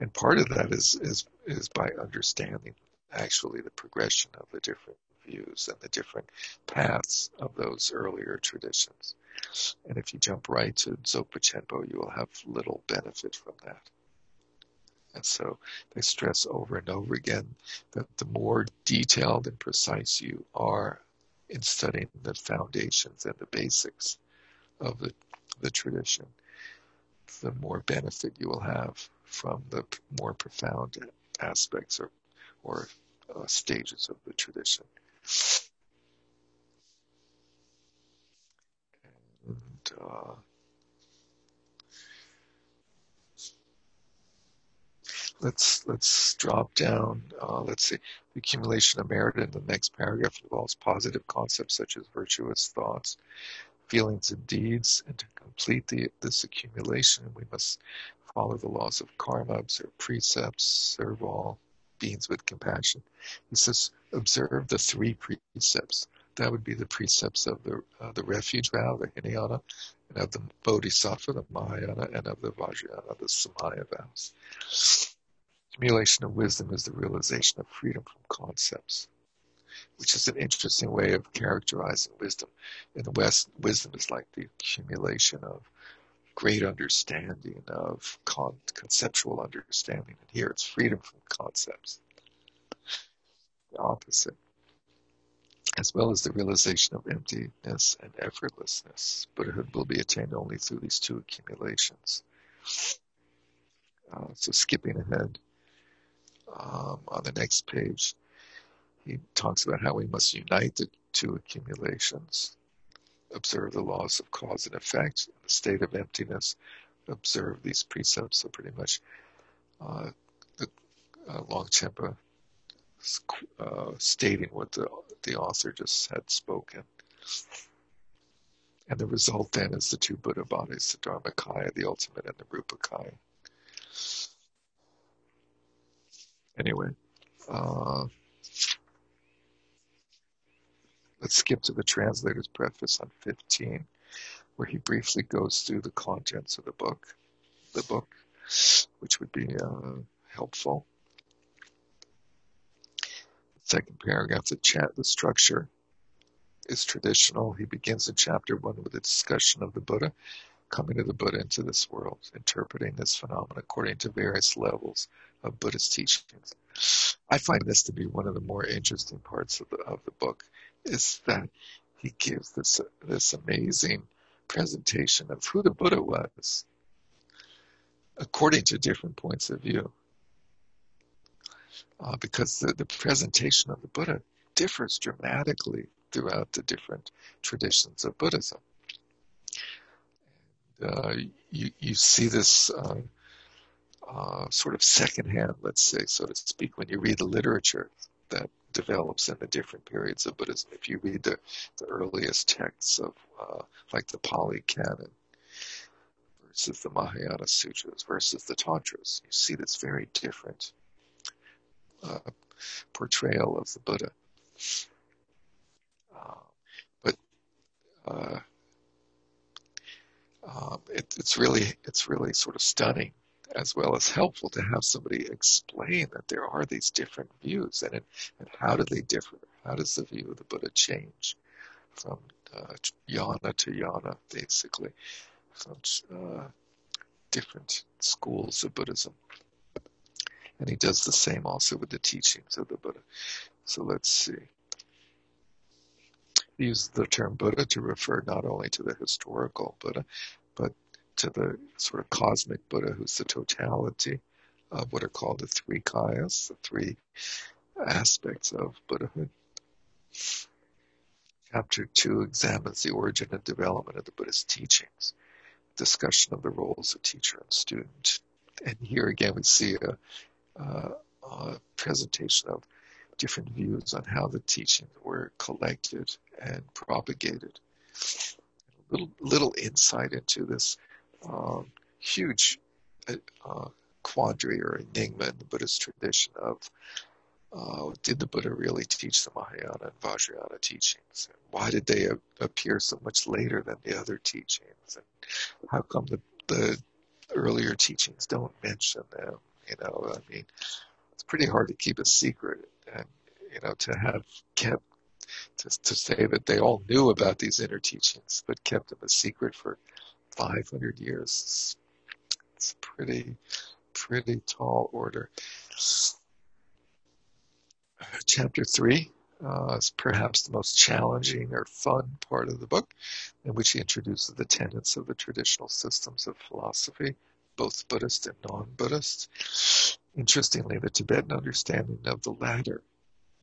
And part of that is, is, is by understanding actually the progression of the different views and the different paths of those earlier traditions. And if you jump right to Dzogpa Chenpo, you will have little benefit from that. And so they stress over and over again that the more detailed and precise you are in studying the foundations and the basics of the, the tradition, the more benefit you will have from the more profound aspects or, or uh, stages of the tradition. And uh, let's let's drop down. Uh, let's see. Accumulation of merit in the next paragraph involves positive concepts such as virtuous thoughts, feelings, and deeds. And to complete the, this accumulation, we must follow the laws of karma, observe precepts, serve all beings with compassion. He says, observe the three precepts. That would be the precepts of the uh, the refuge vow, the Hinayana, and of the Bodhisattva, the Mahayana, and of the Vajrayana, the Samaya vows. Accumulation of wisdom is the realization of freedom from concepts, which is an interesting way of characterizing wisdom. In the West, wisdom is like the accumulation of great understanding, of con- conceptual understanding. And here it's freedom from concepts. The opposite. As well as the realization of emptiness and effortlessness. Buddhahood will be attained only through these two accumulations. Uh, so skipping ahead um, on the next page, he talks about how we must unite the two accumulations, observe the laws of cause and effect, in the state of emptiness, observe these precepts. So pretty much uh, the uh, Longchenpa uh, stating what the, the author just had spoken. And the result then is the two Buddha bodies, the Dharmakaya, the ultimate, and the Rupakaya. Anyway, uh, let's skip to the translator's preface on 15, where he briefly goes through the contents of the book, the book, which would be uh, helpful. Second paragraph, the chat, the structure is traditional. He begins in chapter one with a discussion of the Buddha, coming to the Buddha into this world, interpreting this phenomenon according to various levels of Buddhist teachings. I find this to be one of the more interesting parts of the of the book, is that he gives this this amazing presentation of who the Buddha was, according to different points of view. Uh, because the, the presentation of the Buddha differs dramatically throughout the different traditions of Buddhism. And, uh, you, you see this uh, uh, sort of secondhand, let's say, so to speak, when you read the literature that develops in the different periods of Buddhism. If you read the, the earliest texts of, uh, like the Pali Canon versus the Mahayana Sutras versus the Tantras, you see this very different uh, portrayal of the Buddha. Uh, but uh, um, it, it's really it's really sort of stunning as well as helpful to have somebody explain that there are these different views and, and how do they differ? How does the view of the Buddha change from uh, yana to yana, basically, from uh, different schools of Buddhism? And he does the same also with the teachings of the Buddha. So let's see. He the term Buddha to refer not only to the historical Buddha, to the sort of cosmic Buddha, who's the totality of what are called the three kayas, the three aspects of Buddhahood. Chapter 2 examines the origin and development of the Buddhist teachings, discussion of the roles of teacher and student. And here again we see a, a presentation of different views on how the teachings were collected and propagated. A little, little insight into this um, huge uh, quandary or enigma in the Buddhist tradition of uh, did the Buddha really teach the Mahayana and Vajrayana teachings? And Why did they appear so much later than the other teachings? And how come the, the earlier teachings don't mention them? You know, I mean, it's pretty hard to keep a secret, and you know, to have kept to, to say that they all knew about these inner teachings but kept them a secret for 500 years. It's, pretty, pretty tall order. Chapter three uh, is perhaps the most challenging or fun part of the book, in which he introduces the tenets of the traditional systems of philosophy, both Buddhist and non-Buddhist. Interestingly, the Tibetan understanding of the latter,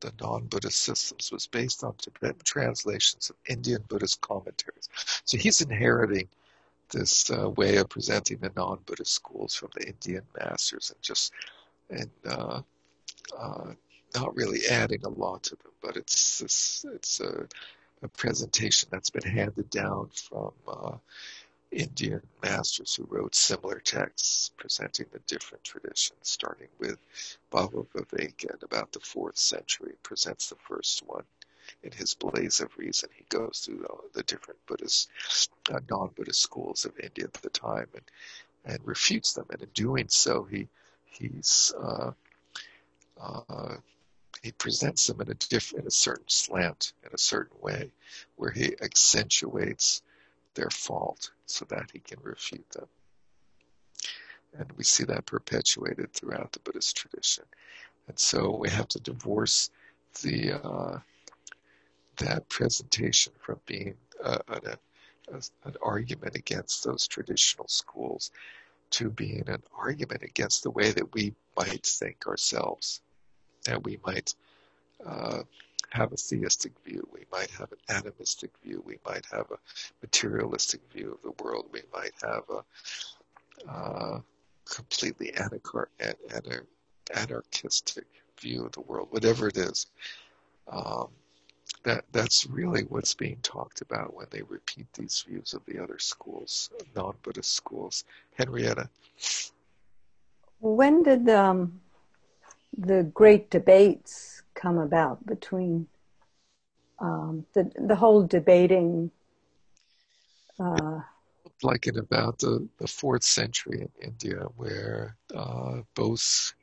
the non-Buddhist systems, was based on Tibetan translations of Indian Buddhist commentaries. So he's inheriting this uh, way of presenting the non-Buddhist schools from the Indian masters, and just and uh, uh, not really adding a lot to them, but it's this, it's a, a, presentation that's been handed down from uh, Indian masters who wrote similar texts presenting the different traditions, starting with Baba Viveka in about the fourth century, presents the first one. In his Blaze of Reason, he goes through the, the different Buddhist, uh, non-Buddhist schools of India at the time and, and refutes them. And in doing so, he he's uh, uh, he presents them in a different, in a certain slant, in a certain way, where he accentuates their fault so that he can refute them. And we see that perpetuated throughout the Buddhist tradition. And so we have to divorce the uh, that presentation from being uh, an, an argument against those traditional schools to being an argument against the way that we might think ourselves that we might uh, have a theistic view, we might have an animistic view, we might have a materialistic view of the world, we might have a uh, completely anarch- anar- anarchistic view of the world, whatever it is. Um, that that's really what's being talked about when they repeat these views of the other schools, non-Buddhist schools. Henrietta. When did um, the great debates come about between um, the the whole debating. Uh, like in about the, the fourth century in India, where uh, both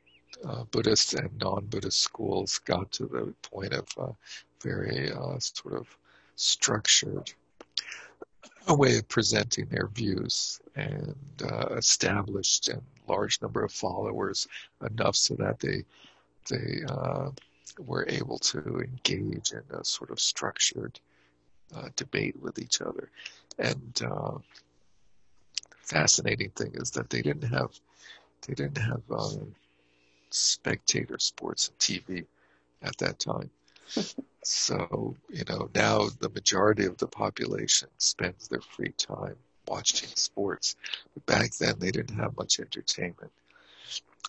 uh, Buddhist and non-Buddhist schools got to the point of uh, very uh, sort of structured a way of presenting their views and uh, established a large number of followers enough so that they they uh, were able to engage in a sort of structured uh, debate with each other. And uh, fascinating thing is that they didn't have they didn't have um, spectator sports and TV at that time. so you know now the majority of the population spends their free time watching sports. But back then they didn't have much entertainment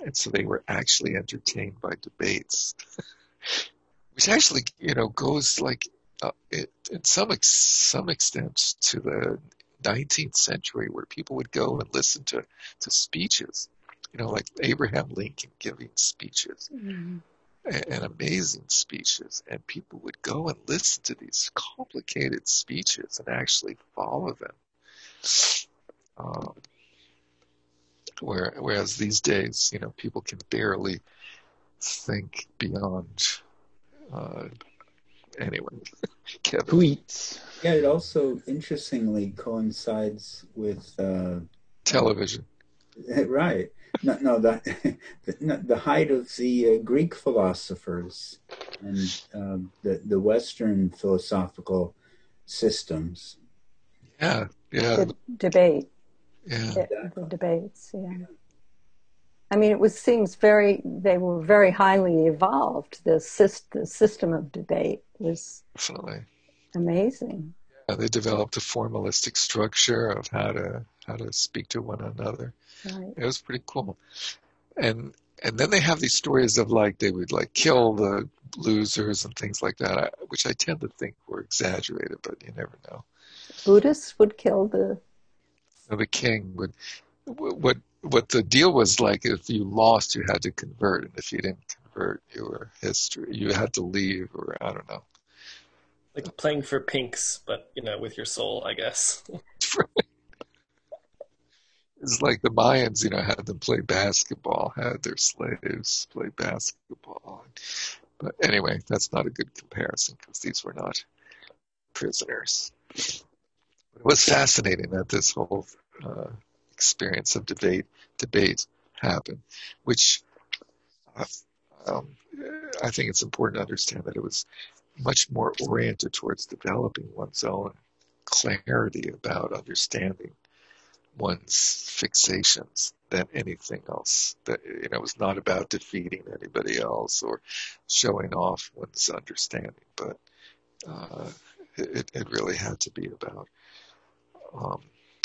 and so they were actually entertained by debates, which actually, you know, goes like uh, it, in some ex- some extent to the 19th century, where people would go and listen to to speeches, you know, like Abraham Lincoln giving speeches. Mm-hmm. And, and amazing speeches, and people would go and listen to these complicated speeches and actually follow them. Um, where, whereas these days, you know, people can barely think beyond. Uh, anyway, Kevin. Tweets. Yeah, it also interestingly coincides with uh, television. Right. No, no the, the, the height of the uh, Greek philosophers and uh, the the Western philosophical systems. Yeah, yeah. The debate yeah. the, the debates. Yeah. I mean, it was seems very. They were very highly evolved. The, system, the system of debate was Definitely. amazing. Yeah, they developed a formalistic structure of how to how to speak to one another. Right. It was pretty cool. And and then they have these stories of like they would like kill the losers and things like that, which I tend to think were exaggerated, but you never know. Buddhists would kill the of a king would what what the deal was like if you lost you had to convert and if you didn't convert you were history you had to leave or i don't know like playing for pinks but you know with your soul i guess it's like the mayans you know had them play basketball had their slaves play basketball But anyway, that's not a good comparison because these were not prisoners. It was fascinating that this whole uh, experience of debate debate happened, which uh, um, I think it's important to understand that it was much more oriented towards developing one's own clarity about understanding one's fixations than anything else. That you know, it was not about defeating anybody else or showing off one's understanding, but uh, it, it really had to be about um,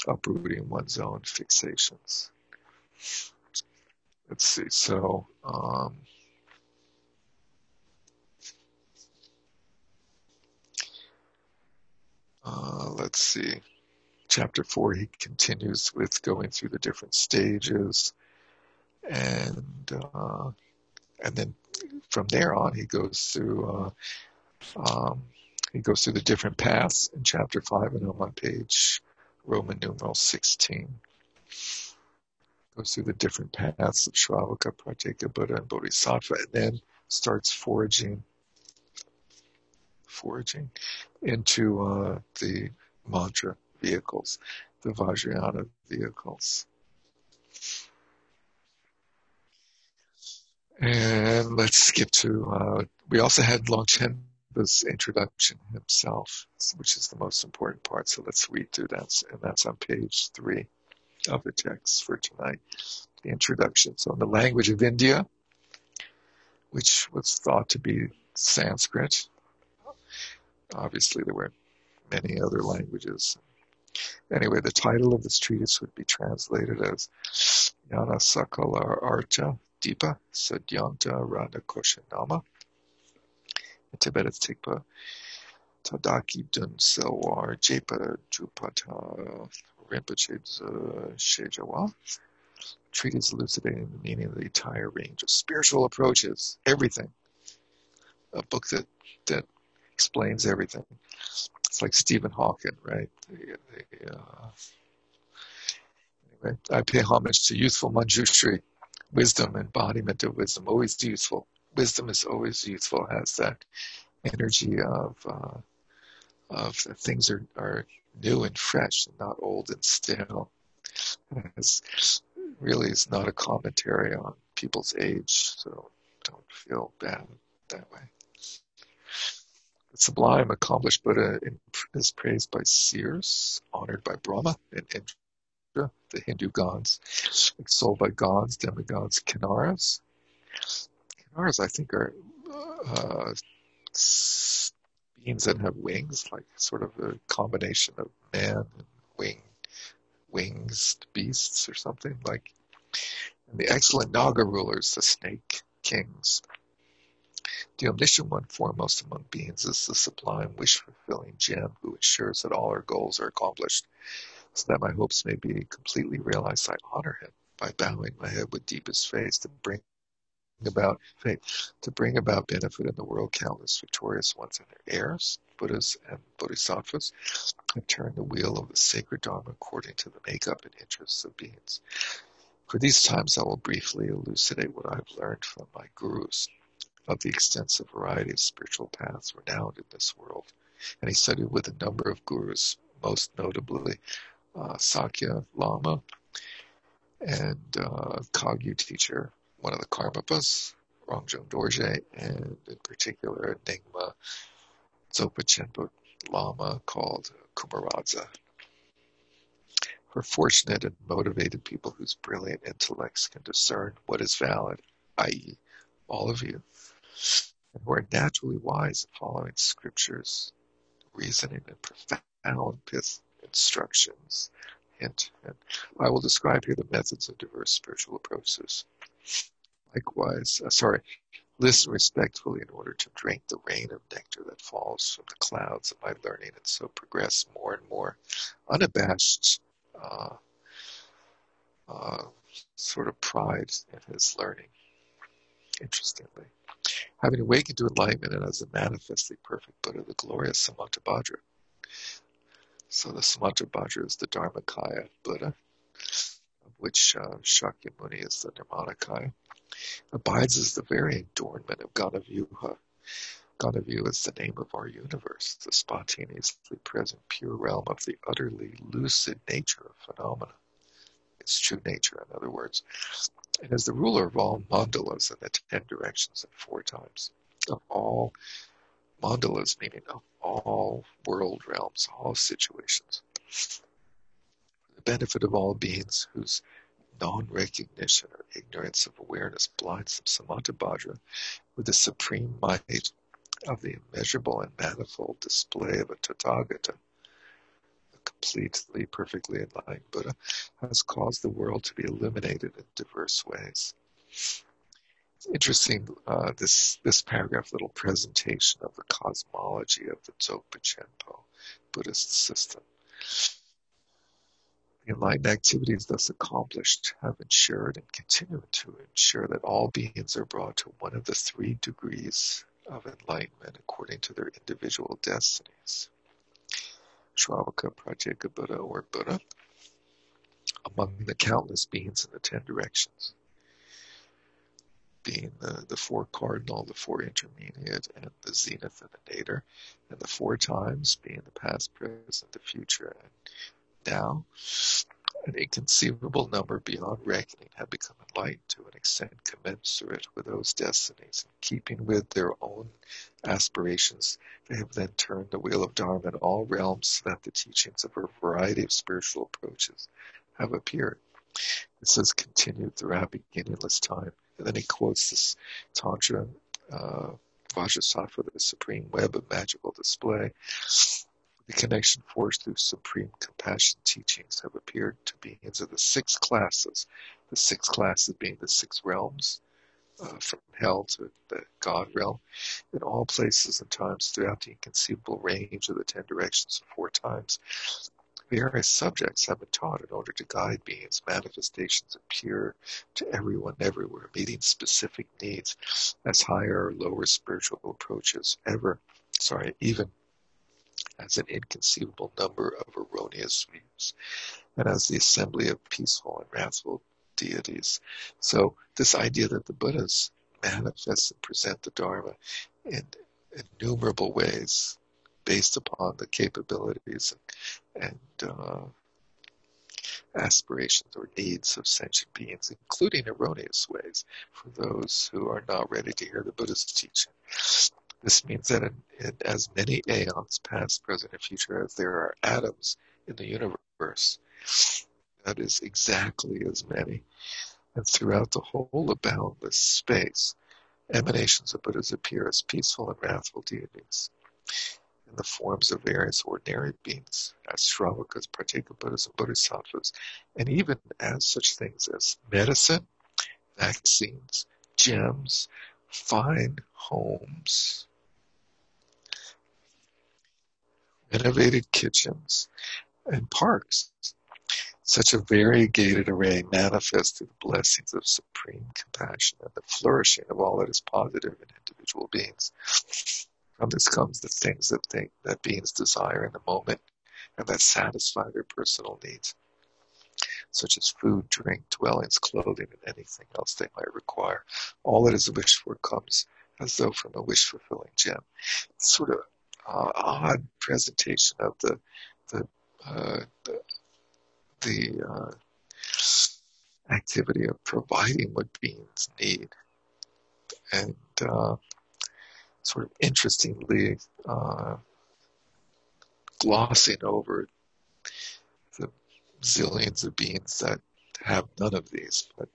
uprooting one's own fixations. Let's see. So. Um, uh, let's see chapter four, he continues with going through the different stages, and uh, and then from there on, he goes through uh, um, he goes through the different paths in chapter five, and I'm on page Roman numeral sixteen. Goes through the different paths of Shravaka, Pratyeka, Buddha, and Bodhisattva, and then starts foraging foraging into uh, the mantra vehicles, the Vajrayana vehicles. And let's skip to, uh, we also had Longchenpa's introduction himself, which is the most important part. So let's read through that. And that's on page three of the text for tonight. The introduction. So in the language of India, which was thought to be Sanskrit, obviously there were many other languages Anyway, the title of this treatise would be translated as Jnana Sakala Archa Deepa Sadyanta Radhakoshanama. In Tibet, it's Tikpa Tadaki Dun Selwar Jepa Jupata Rinpoche uh, Shejawa. Treatise elucidating the meaning of the entire range of spiritual approaches, everything. A book that, that explains everything. It's like Stephen Hawking, right? The, the, uh, anyway, I pay homage to youthful Manjushri, wisdom, embodiment of wisdom, always youthful. Wisdom is always youthful, has that energy of uh, of things are, are new and fresh and not old and stale. It's really is not a commentary on people's age, so don't feel bad that way. The sublime, accomplished Buddha is praised by seers, honored by Brahma and Indra, the Hindu gods, extolled by gods, demigods, kinnaras. Kinnaras, I think, are uh, beings that have wings, like sort of a combination of man and wing, wings beasts or something like. And the excellent Naga rulers, the snake kings. The omniscient one foremost among beings is the sublime wish-fulfilling gem who ensures that all our goals are accomplished. So that my hopes may be completely realized, I honor him by bowing my head with deepest faith to bring about faith, to bring about benefit in the world. Countless victorious ones and their heirs, Buddhas and Bodhisattvas, have turned the wheel of the sacred Dharma according to the makeup and interests of beings. For these times, I will briefly elucidate what I have learned from my gurus of the extensive variety of spiritual paths renowned in this world. And he studied with a number of gurus, most notably uh, Sakya Lama and uh, Kagyu teacher, one of the Karmapas, Rangjung Dorje, and in particular Nyingma Dzogpa Chenpo Lama called Kumaradza. For fortunate and motivated people whose brilliant intellects can discern what is valid, i.e., all of you, and who are naturally wise in following scriptures, reasoning, and profound instructions. Hint, hint. I will describe here the methods of diverse spiritual approaches. Likewise, uh, sorry, listen respectfully in order to drink the rain of nectar that falls from the clouds of my learning and so progress more and more unabashed uh, uh, sort of pride in his learning, interestingly having awakened to enlightenment and as a manifestly perfect Buddha, the glorious Samantabhadra. So the Samantabhadra is the Dharmakaya Buddha, of which uh, Shakyamuni is the Nirmanakaya. abides as the very adornment of Ganavyuha. Ganavu is the name of our universe, the spontaneously present pure realm of the utterly lucid nature of phenomena. Its true nature, in other words, and is the ruler of all mandalas in the ten directions and four times, of all mandalas, meaning of all world realms, all situations. For the benefit of all beings whose non-recognition or ignorance of awareness blinds them samantabhadra with the supreme might of the immeasurable and manifold display of a Tathagata, completely, perfectly enlightened Buddha, has caused the world to be illuminated in diverse ways. It's interesting, uh, this, this paragraph, little presentation of the cosmology of the Dzogpa Chenpo Buddhist system. The enlightened activities thus accomplished have ensured and continue to ensure that all beings are brought to one of the three degrees of enlightenment according to their individual destinies. Shravaka, Pratyeka Buddha, or Buddha, among the countless beings in the ten directions, being the, the four cardinal, the four intermediate, and the zenith and the nadir, and the four times being the past, present, the future, and now, an inconceivable number beyond reckoning have become enlightened to an extent commensurate with those destinies. In keeping with their own aspirations, they have then turned the wheel of Dharma in all realms so that the teachings of a variety of spiritual approaches have appeared. This has continued throughout beginningless time. And then he quotes this Tantra uh, Vajrasattva, the supreme web of magical display. The connection forged through supreme compassion teachings have appeared to beings of the six classes, the six classes being the six realms, uh, from hell to the God realm, in all places and times throughout the inconceivable range of the ten directions of four times. Various subjects have been taught in order to guide beings. Manifestations appear to everyone everywhere, meeting specific needs as higher or lower spiritual approaches ever, sorry, even as an inconceivable number of erroneous views, and as the assembly of peaceful and wrathful deities. So this idea that the Buddhas manifest and present the Dharma in innumerable ways based upon the capabilities and, and uh, aspirations or needs of sentient beings, including erroneous ways for those who are not ready to hear the Buddha's teaching. This means that in, in, as many aeons, past, present, and future, as there are atoms in the universe, that is exactly as many. And throughout the whole of boundless space, emanations of Buddhas appear as peaceful and wrathful deities in the forms of various ordinary beings, as Shravakas, Pratyeka Buddhas, and Bodhisattvas, and even as such things as medicine, vaccines, gems, fine homes, renovated kitchens, and parks. Such a variegated array manifests through the blessings of supreme compassion and the flourishing of all that is positive in individual beings. From this comes the things that think that beings desire in the moment and that satisfy their personal needs, such as food, drink, dwellings, clothing, and anything else they might require. All that is wished for comes as though from a wish fulfilling gem. It's sort of uh, odd presentation of the the uh, the, the uh, activity of providing what beings need, and uh, sort of interestingly uh, glossing over the zillions of beings that have none of these. But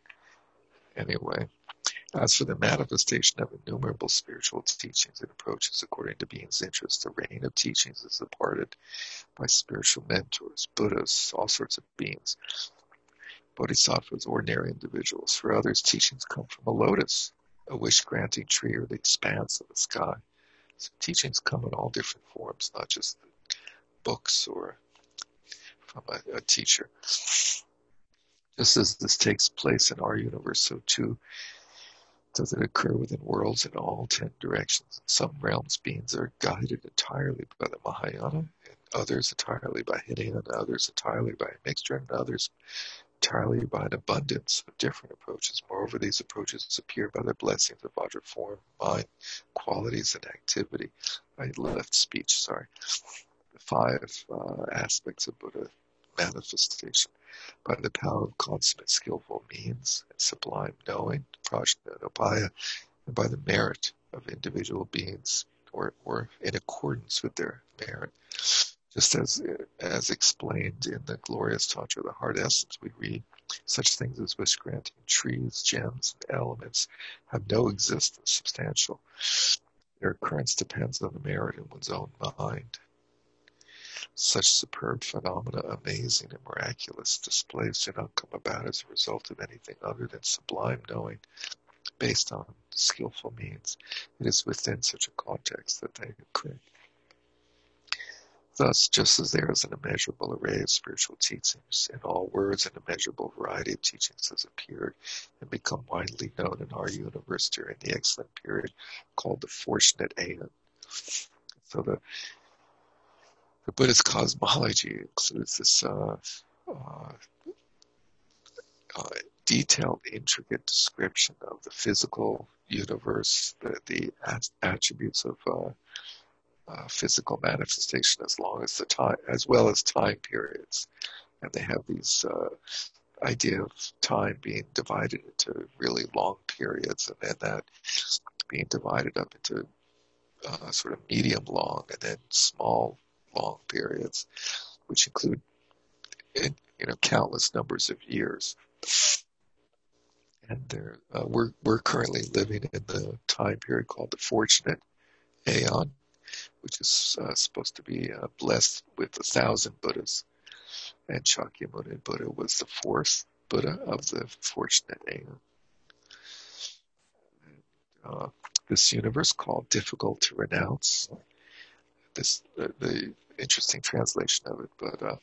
anyway. As for the manifestation of innumerable spiritual teachings and approaches according to being's interest, the rain of teachings is imparted by spiritual mentors, Buddhas, all sorts of beings, bodhisattvas, ordinary individuals. For others, teachings come from a lotus, a wish granting tree, or the expanse of the sky. So teachings come in all different forms, not just books or from a, a teacher. Just as this takes place in our universe, so too does it occur within worlds in all ten directions. In some realms, beings are guided entirely by the Mahayana, and others entirely by Hinayana, and others entirely by a mixture, and others entirely by an abundance of different approaches. Moreover, these approaches appear by the blessings of Vajra form, mind, qualities, and activity. I left speech, sorry. The five uh, aspects of Buddha manifestation by the power of consummate skillful means and sublime knowing, prajna and upaya, and by the merit of individual beings or, or in accordance with their merit. Just as, as explained in the glorious Tantra, the heart essence, we read such things as wish granting trees, gems, and elements have no existence substantial. Their occurrence depends on the merit in one's own mind. Such superb phenomena, amazing and miraculous displays do not come about as a result of anything other than sublime knowing based on skillful means. It is within such a context that they occur. Thus, just as there is an immeasurable array of spiritual teachings, in all words an immeasurable variety of teachings has appeared and become widely known in our universe during the excellent period called the Fortunate Aeon. So the the Buddhist cosmology includes this uh, uh, uh, detailed, intricate description of the physical universe, the, the attributes of uh, uh, physical manifestation, as long as the time, as well as time periods, and they have these uh, idea of time being divided into really long periods, and then that being divided up into sort of medium long, and then small long periods, which include you know countless numbers of years. And uh, we're we're currently living in the time period called the Fortunate Aeon, which is uh, supposed to be uh, blessed with a thousand Buddhas. And Shakyamuni Buddha was the fourth Buddha of the Fortunate Aeon. Uh, this universe called difficult to renounce. This the interesting translation of it, but uh,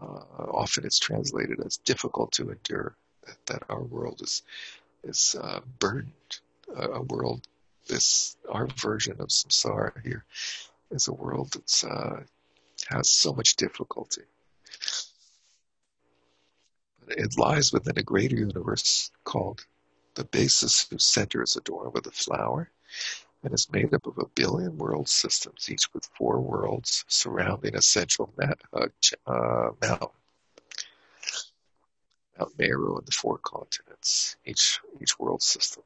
uh, often it's translated as difficult to endure. That, that our world is is uh, burdened. a world, this our version of samsara here, is a world that uh, has so much difficulty. It lies within a greater universe called the basis whose center is adorned with a flower and is made up of a billion world systems, each with four worlds surrounding a central uh, uh, mountain. Mount Meru and the four continents, each, each world system.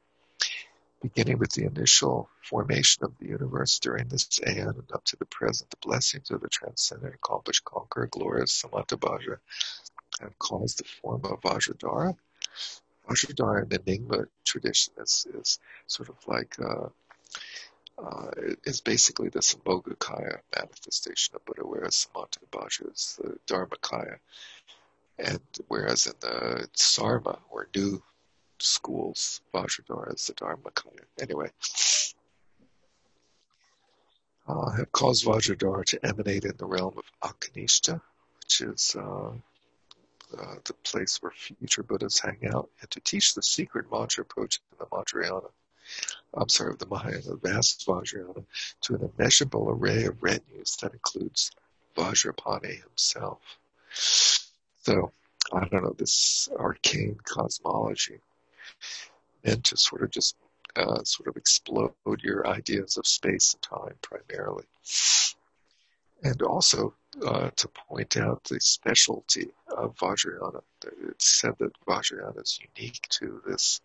Beginning with the initial formation of the universe during this aeon and up to the present, the blessings of the transcendent, accomplished, conqueror, glorious Samantabhadra have caused the form of Vajradhara. Vajradhara in the Nyingma tradition is, is sort of like uh, uh, is basically the Sambhogakaya manifestation of Buddha, whereas Samantabhadra is the Dharmakaya. And whereas in the Sarma or new schools, Vajradhara is the Dharmakaya. Anyway, uh, have caused Vajradhara to emanate in the realm of Akanishta, which is uh, uh, the place where future Buddhas hang out, and to teach the secret mantra approach in the Vajrayana. Sorry, the Mahayana, vast Vajrayana, to an immeasurable array of retinues that includes Vajrapani himself. So, I don't know, this arcane cosmology meant to sort of just uh, sort of explode your ideas of space and time primarily. And also uh, to point out the specialty of Vajrayana. It's said that Vajrayana is unique to this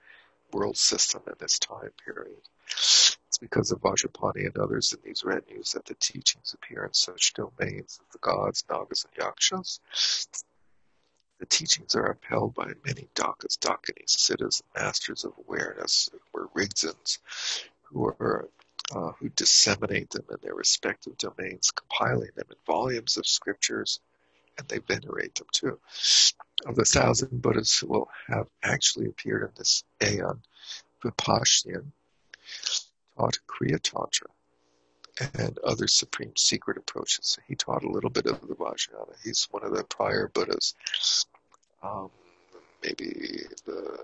world system in this time period. It's because of Vajrapani and others in these retinues that the teachings appear in such domains as the gods, Nagas, and Yakshas. The teachings are upheld by many Dakas, Dakinis, Siddhas, masters of awareness, or Rigzins, who are uh, who disseminate them in their respective domains, compiling them in volumes of scriptures, and they venerate them too of the thousand Buddhas who will have actually appeared in this aeon, Vipassana taught Kriya Tantra and other supreme secret approaches. He taught a little bit of the Vajrayana. He's one of the prior Buddhas. Um, maybe the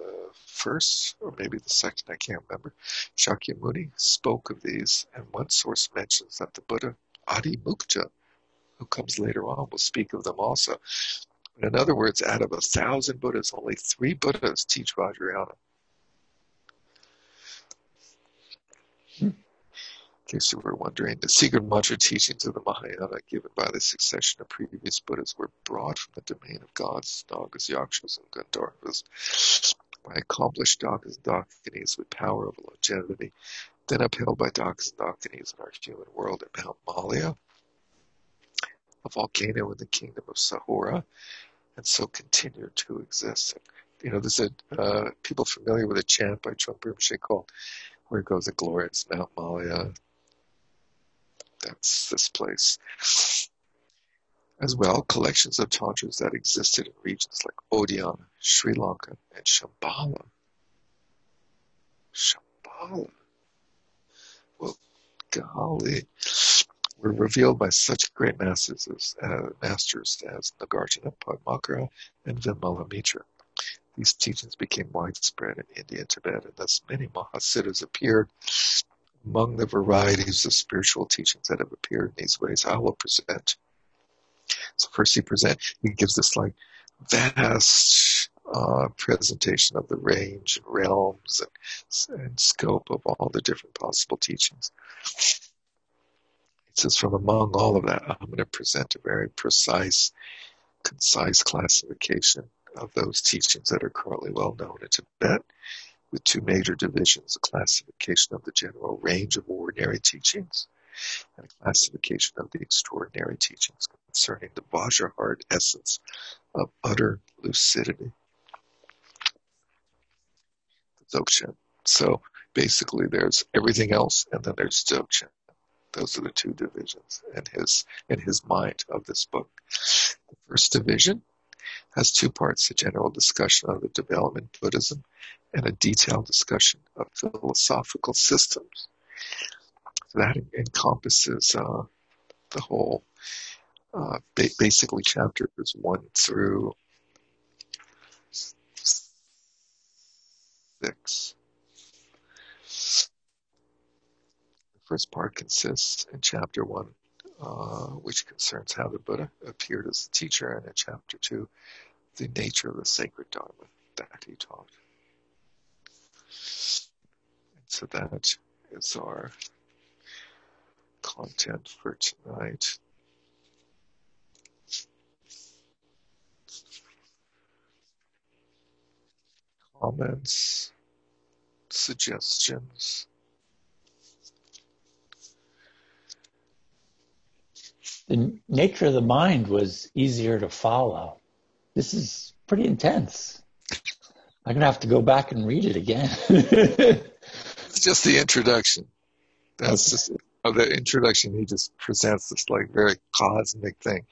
first or maybe the second, I can't remember. Shakyamuni spoke of these, and one source mentions that the Buddha Adi Mukta, who comes later on, will speak of them also. In other words, out of a thousand Buddhas, only three Buddhas teach Vajrayana. In case you were wondering, the secret mantra teachings of the Mahayana given by the succession of previous Buddhas were brought from the domain of gods, Nagas, Yakshas, and Gandharvas by accomplished Dakas and Dakinis with power of longevity, then upheld by Dakas and Dakinis in our human world at Mount Malaya, a volcano in the kingdom of Sahura, and so continue to exist. You know, there's a uh, people familiar with a chant by Rinpoche called "Where Goes the Glorious Mount Malaya." That's this place. As well, collections of tantras that existed in regions like Odiyana, Sri Lanka, and Shambhala. Shambhala. Well, golly, were revealed by such great masters as, uh, masters as Nagarjuna, Padmakara, and Vimala Mitra. These teachings became widespread in India and Tibet, and thus many Mahasiddhas appeared among the varieties of spiritual teachings that have appeared in these ways. I will present. So first he present, he gives this like vast uh, presentation of the range and realms and, and scope of all the different possible teachings. Says, from among all of that, I'm going to present a very precise, concise classification of those teachings that are currently well known in Tibet, with two major divisions a classification of the general range of ordinary teachings, and a classification of the extraordinary teachings concerning the Vajra heart essence of utter lucidity. Dzogchen. So basically, there's everything else, and then there's Dzogchen. Those are the two divisions in his in his mind of this book. The first division has two parts: a general discussion of the development of Buddhism and a detailed discussion of philosophical systems. So that encompasses uh, the whole, uh, ba- basically chapters one through six. First part consists in chapter one, uh, which concerns how the Buddha appeared as a teacher, and in chapter two, the nature of the sacred Dharma that he taught. And so that is our content for tonight. Comments, suggestions. The nature of the mind was easier to follow. This is pretty intense. I'm gonna have to go back and read it again. it's just the introduction. That's okay. just of the introduction. He just presents this like very cosmic thing,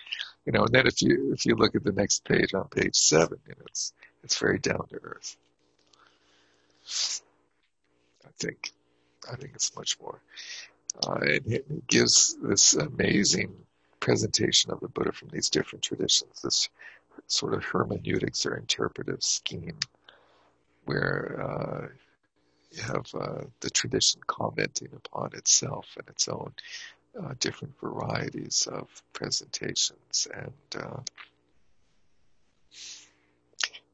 you know. And then if you if you look at the next page on page seven, you know, it's it's very down to earth. I think I think it's much more. Uh, and it gives this amazing presentation of the Buddha from these different traditions, this sort of hermeneutics or interpretive scheme where uh, you have uh, the tradition commenting upon itself and its own uh, different varieties of presentations. And uh,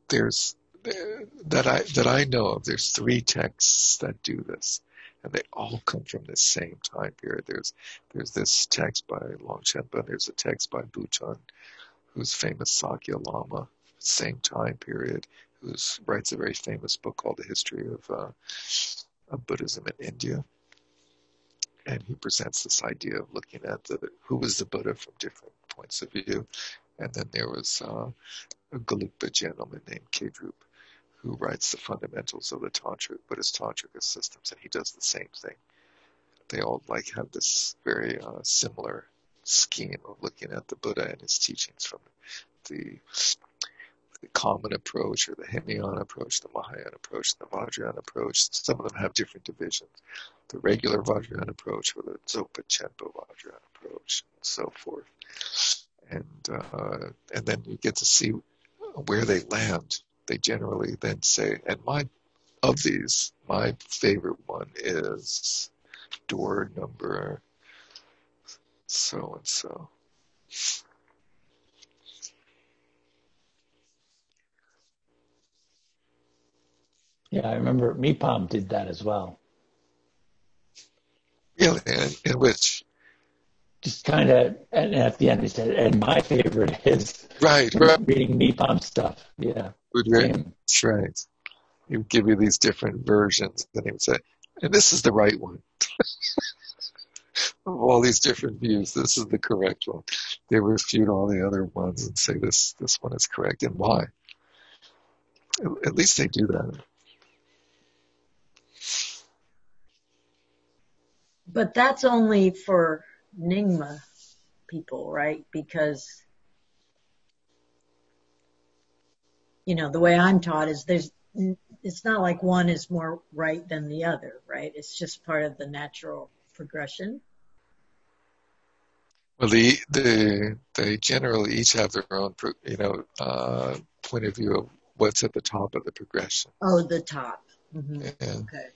there's that I that I know of. There's three texts that do this and they all come from the same time period. There's there's this text by Longchenpa, there's a text by Buton, who's famous Sakya Lama, same time period, who writes a very famous book called The History of, uh, of Buddhism in India. And he presents this idea of looking at the who was the Buddha from different points of view. And then there was uh, a Gelugpa gentleman named Kedrup who writes the fundamentals of the tantra Buddhist tantric systems, and he does the same thing. They all like have this very uh, similar scheme of looking at the Buddha and his teachings from the the common approach or the Hinayana approach, the Mahayana approach, the Vajrayana approach. Some of them have different divisions. The regular Vajrayana approach or the Dzogpa Chenpo Vajrayana approach and so forth. And, uh, and then you get to see where they land they generally then say, and my of these, my favorite one is door number so and so. Yeah, I remember Mipam did that as well. Really, in, in which just kind of, and at the end he said, and my favorite is right, right. reading Mipam stuff. Yeah. Right. That's right. He would give you these different versions, and he would say, and this is the right one. of all these different views, this is the correct one. They refute all the other ones and say this this one is correct, and why? At least they do that. But that's only for Nyingma people, right? Because you know the way I'm taught is there's it's not like one is more right than the other, right? It's just part of the natural progression. Well, the they they generally each have their own, you know, uh, point of view of what's at the top of the progression. Oh, the top. Mm-hmm. And, okay.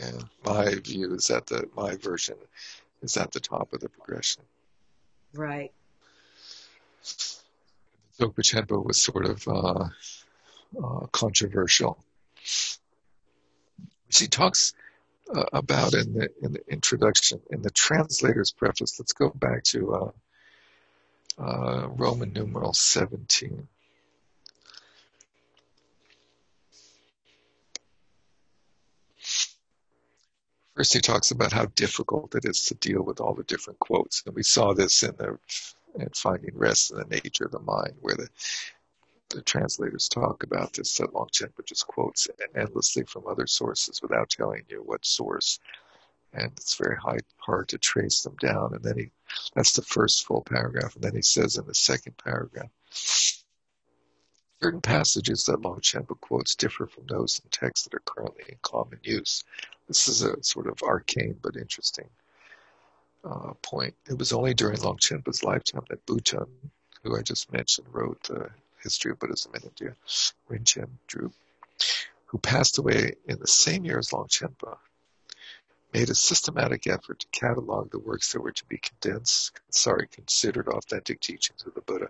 And my view is that the my version is at the top of the progression. Right. Dzogpa Chenpo was sort of uh, uh, controversial. She talks uh, about in the in the introduction in the translator's preface. Let's go back to uh, uh, Roman numeral seventeen. First, he talks about how difficult it is to deal with all the different quotes, and we saw this in the in Finding Rest in the Nature of the Mind, where the the translators talk about this that Longchenpa just quotes endlessly from other sources without telling you what source. And it's very hard, hard to trace them down. And then he, that's the first full paragraph. And then he says in the second paragraph, certain passages that Longchenpa quotes differ from those in texts that are currently in common use. This is a sort of arcane but interesting uh, point. It was only during Longchenpa's lifetime that Buton, who I just mentioned, wrote the History of Buddhism in India, Rinchen Dru, who passed away in the same year as Longchenpa, made a systematic effort to catalog the works that were to be condensed, sorry, considered authentic teachings of the Buddha,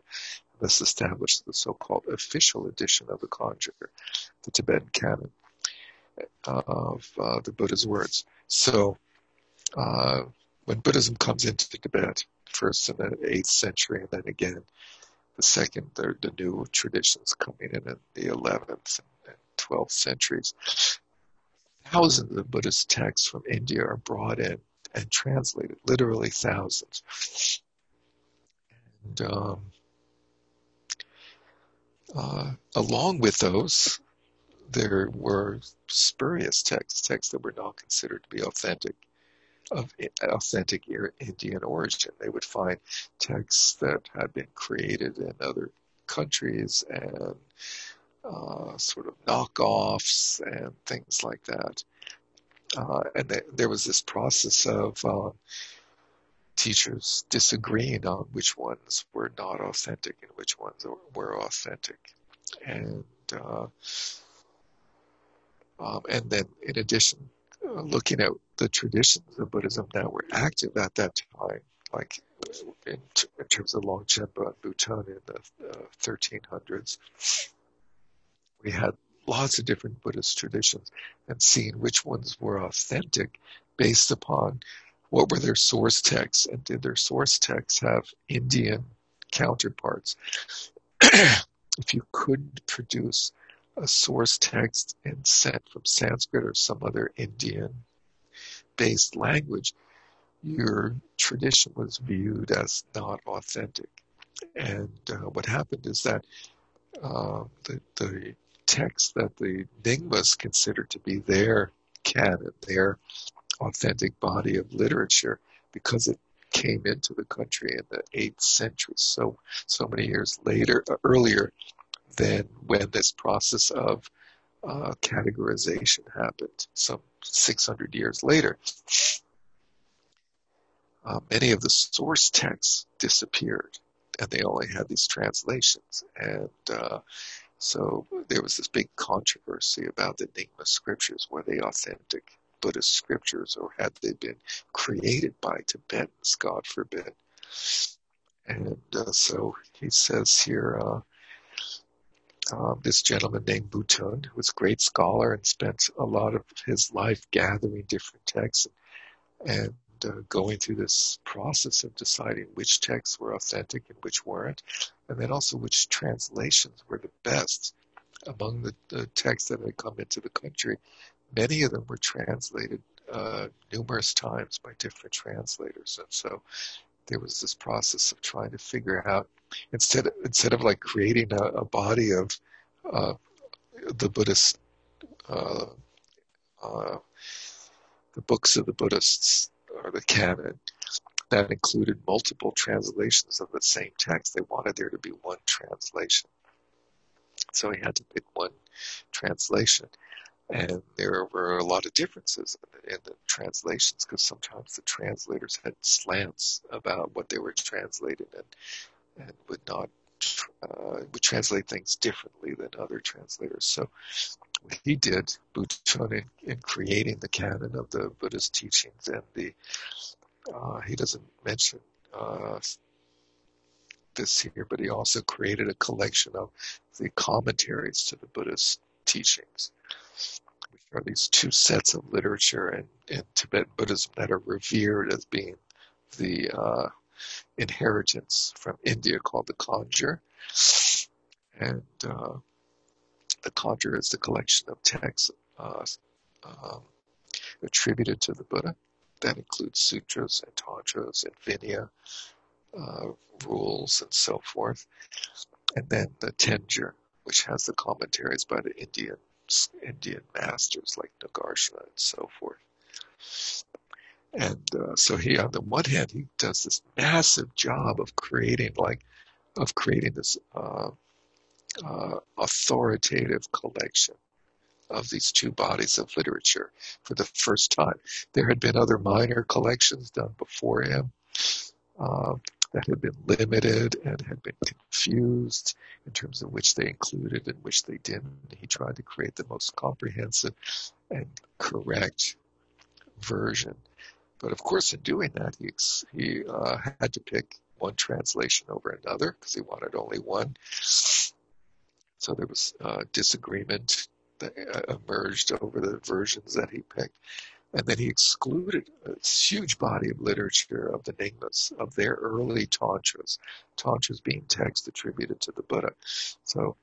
thus established the so-called official edition of the Kangyur, the Tibetan canon of uh, the Buddha's words. So, uh, when Buddhism comes into Tibet, first in the 8th century and then again the second, the, the new traditions coming in in the 11th and 12th centuries. Thousands of Buddhist texts from India are brought in and translated, literally thousands. And um, uh, along with those, there were spurious texts, texts that were not considered to be authentic of authentic Indian origin. They would find texts that had been created in other countries and uh, sort of knockoffs and things like that. Uh, and they, there was this process of uh, teachers disagreeing on which ones were not authentic and which ones were authentic. And uh, um, and then in addition, uh, looking at the traditions of Buddhism that were active at that time, like in, in terms of Longchenpa and Buton in the uh, 1300s, we had lots of different Buddhist traditions and seeing which ones were authentic based upon what were their source texts and did their source texts have Indian counterparts. if you couldn't produce a source text and sent from Sanskrit or some other Indian based language, your tradition was viewed as not authentic. And uh, what happened is that uh, the, the text that the Nyingmas considered to be their canon, their authentic body of literature, because it came into the country in the 8th century, so so many years later, uh, earlier than when this process of uh, categorization happened, some 600 years later. Uh, many of the source texts disappeared, and they only had these translations. And uh, so there was this big controversy about the Nyingma scriptures. Were they authentic Buddhist scriptures, or had they been created by Tibetans, God forbid? And uh, so he says here, uh, um, this gentleman named Buton, who was a great scholar and spent a lot of his life gathering different texts and, and uh, going through this process of deciding which texts were authentic and which weren't, and then also which translations were the best among the, the texts that had come into the country. Many of them were translated uh, numerous times by different translators, and so there was this process of trying to figure out instead of, instead of like creating a, a body of uh, the Buddhist uh, uh, the books of the Buddhists or the canon that included multiple translations of the same text. They wanted there to be one translation. So he had to pick one translation. And there were a lot of differences in the translations because sometimes the translators had slants about what they were translating and, and would not uh, would translate things differently than other translators. So what he did, Buton, in, in creating the canon of the Buddhist teachings and the uh, he doesn't mention uh, this here, but he also created a collection of the commentaries to the Buddhist teachings, are these two sets of literature in, in Tibetan Buddhism that are revered as being the uh, inheritance from India called the Kangyur. And uh, the Kangyur is the collection of texts uh, um, attributed to the Buddha. That includes sutras and tantras and vinaya uh, rules and so forth. And then the Tengyur, which has the commentaries by the Indian Indian masters like Nagarjuna and so forth. And uh, so he, on the one hand, he does this massive job of creating like, of creating this uh, uh, authoritative collection of these two bodies of literature for the first time. There had been other minor collections done before him uh, that had been limited and had been confused in terms of which they included and which they didn't. He tried to create the most comprehensive and correct version. But of course, in doing that, he, he uh, had to pick one translation over another because he wanted only one. So there was uh, disagreement that uh, emerged over the versions that he picked. And then he excluded a huge body of literature of the Nyingmas, of their early tantras, tantras being texts attributed to the Buddha. So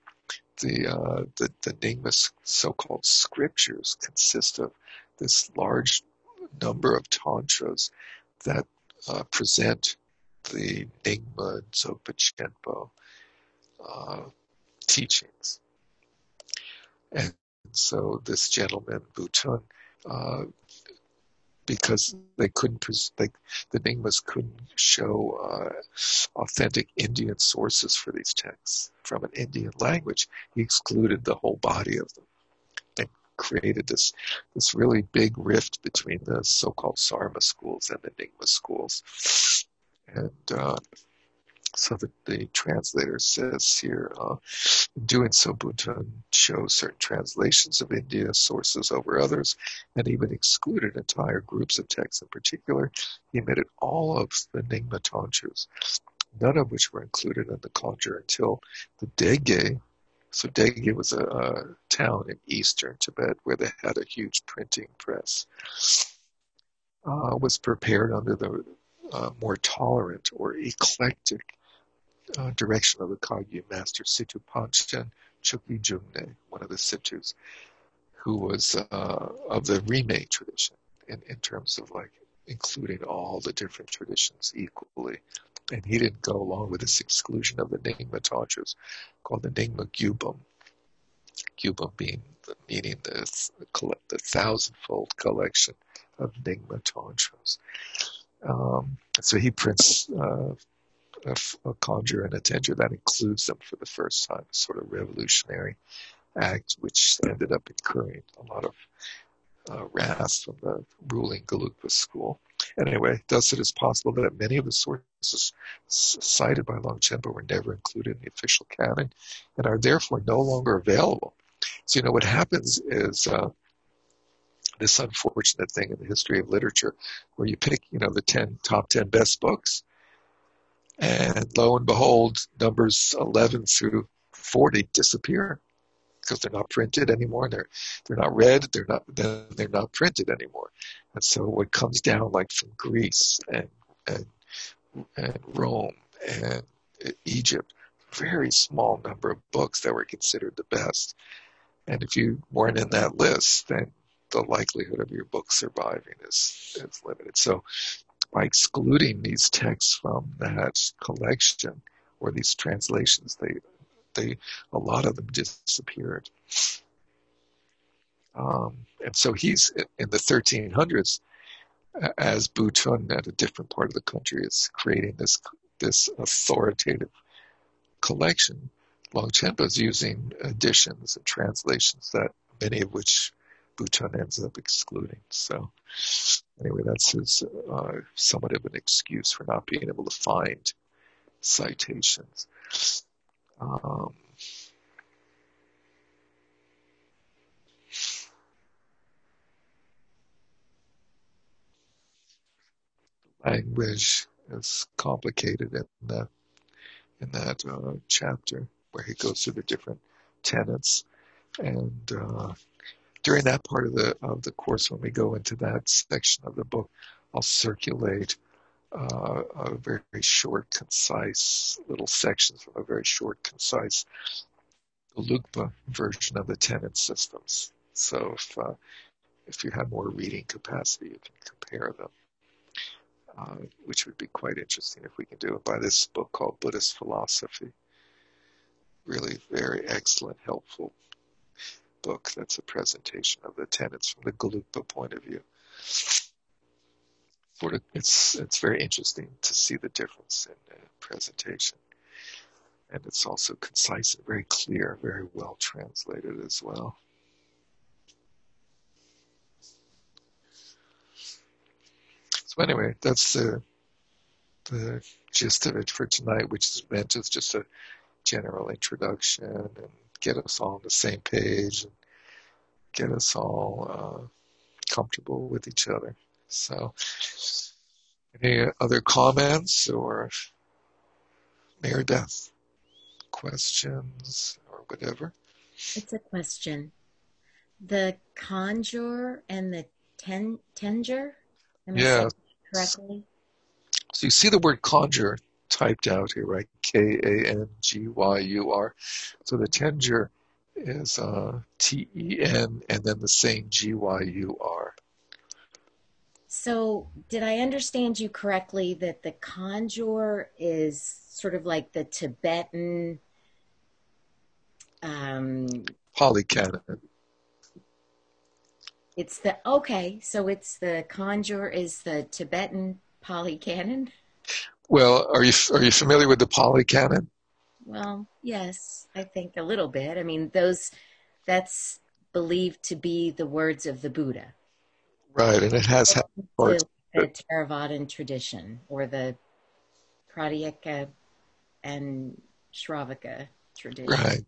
the, uh, the, the Nyingma so-called scriptures consist of this large number of tantras that uh, present the Nyingma and Dzogpa Chenpo uh, teachings. And so this gentleman, Buton, uh, because they couldn't, like the Nyingmas couldn't show uh, authentic Indian sources for these texts from an Indian language, he excluded the whole body of them and created this this really big rift between the so-called Sarma schools and the Nyingma schools. And uh, so the, the translator says here, uh, doing so, Buton chose certain translations of India sources over others, and even excluded entire groups of texts. In particular, he omitted all of the Nyingma Tantras, none of which were included in the Kangyur until the Dege. So Dege was a, a town in eastern Tibet where they had a huge printing press. Uh, was prepared under the uh, more tolerant or eclectic uh, direction of the Kagyu master Situ Panchen Chokyi Jungne, one of the Situs, who was uh, of the Rimé tradition in, in terms of like including all the different traditions equally. And he didn't go along with this exclusion of the Nyingma Tantras called the Nyingma Gyubum. Gyubum being the, meaning the, the thousandfold collection of Nyingma Tantras. Um, so he prints uh, a, a Kangyur and a Tengyur that includes them for the first time, sort of revolutionary act, which ended up incurring a lot of uh, wrath from the ruling Gelugpa school. Anyway, thus it is possible that many of the sources cited by Longchenpa were never included in the official canon and are therefore no longer available. So, you know, what happens is uh, this unfortunate thing in the history of literature where you pick, you know, the 10 top 10 best books and lo and behold, numbers 11 through before they disappear because they're not printed anymore. They're they're not read. They're not they're not printed anymore. And so what comes down like from Greece and and and Rome and Egypt, very small number of books that were considered the best. And if you weren't in that list, then the likelihood of your book surviving is is limited. So by excluding these texts from that collection or these translations, they they a lot of them disappeared. Um, and so he's in the 1300s, as Buton at a different part of the country is creating this this authoritative collection. Longchenpa is using additions and translations that many of which Buton ends up excluding. So anyway, that's his uh, somewhat of an excuse for not being able to find citations. Um, language is complicated in the in that uh, chapter where he goes through the different tenets and uh, during that part of the of the course when we go into that section of the book I'll circulate uh, a very, short, concise little sections from a very short, concise Gelugpa version of the tenet systems. So if uh, if you have more reading capacity, you can compare them, uh, which would be quite interesting if we can do it by this book called Buddhist Philosophy. Really very excellent, helpful book. That's a presentation of the tenets from the Gelugpa point of view it's it's very interesting to see the difference in the presentation and it's also concise and very clear very well translated as well so anyway that's the the gist of it for tonight which is meant as just a general introduction and get us all on the same page and get us all uh, comfortable with each other so, any other comments or Mary Beth questions or whatever? It's a question. The Kangyur and the ten Tengyur. Am Yeah. correctly? So you see the word Kangyur typed out here, right? K A N G Y U R. So the Tengyur is uh, T E N and then the same G Y U R. So, did I understand you correctly that the Kangyur is sort of like the Tibetan? Um, Pali canon. it's the okay. So it's the Kangyur is the Tibetan Pali canon. Well, are you are you familiar with the Pali Polycanon? Well, yes, I think a little bit. I mean, those that's believed to be the words of the Buddha. Right, and it has had parts. the Theravadan tradition or the Pratyeka and Shravaka tradition. Right.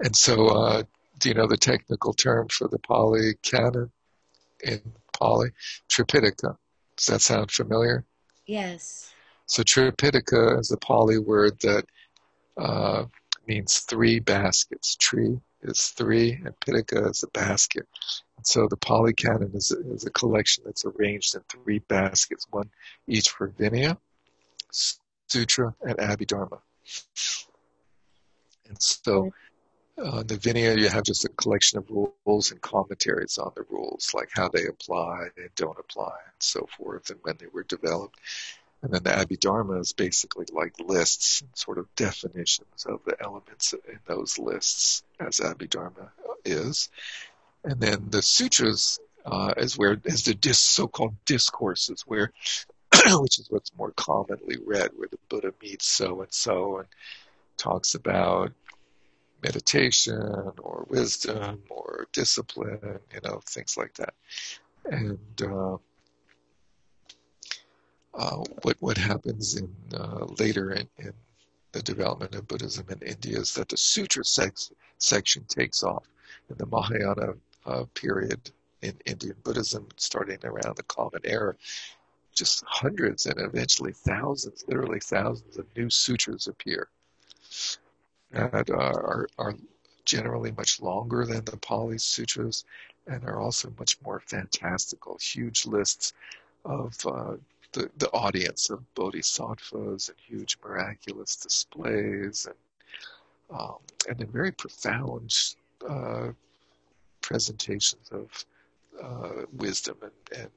And so, uh, do you know the technical term for the Pali canon in Pali? Tripitaka. Does that sound familiar? Yes. So, Tripitaka is a Pali word that uh, means three baskets. Tri is three, and Pitaka is a basket. And so, the Pali canon is is a collection that's arranged in three baskets, one each for Vinaya, Sutra, and Abhidharma. And so, on the Vinaya, you have just a collection of rules and commentaries on the rules, like how they apply and don't apply, and so forth, and when they were developed. And then the Abhidharma is basically like lists, sort of definitions of the elements in those lists, as Abhidharma is. And then the sutras uh, is where is the dis, so-called discourses, where which is what's more commonly read, where the Buddha meets so and so and talks about meditation or wisdom or discipline, you know, things like that. And uh, what what happens in uh, later in, in the development of Buddhism in India is that the sutra sex, section takes off in the Mahayana uh, period in Indian Buddhism, starting around the Common Era. Just hundreds and eventually thousands, literally thousands of new sutras appear. that uh, are, are generally much longer than the Pali Sutras and are also much more fantastical. Huge lists of uh, the, the audience of bodhisattvas and huge miraculous displays and um, and then very profound uh, presentations of uh, wisdom and, and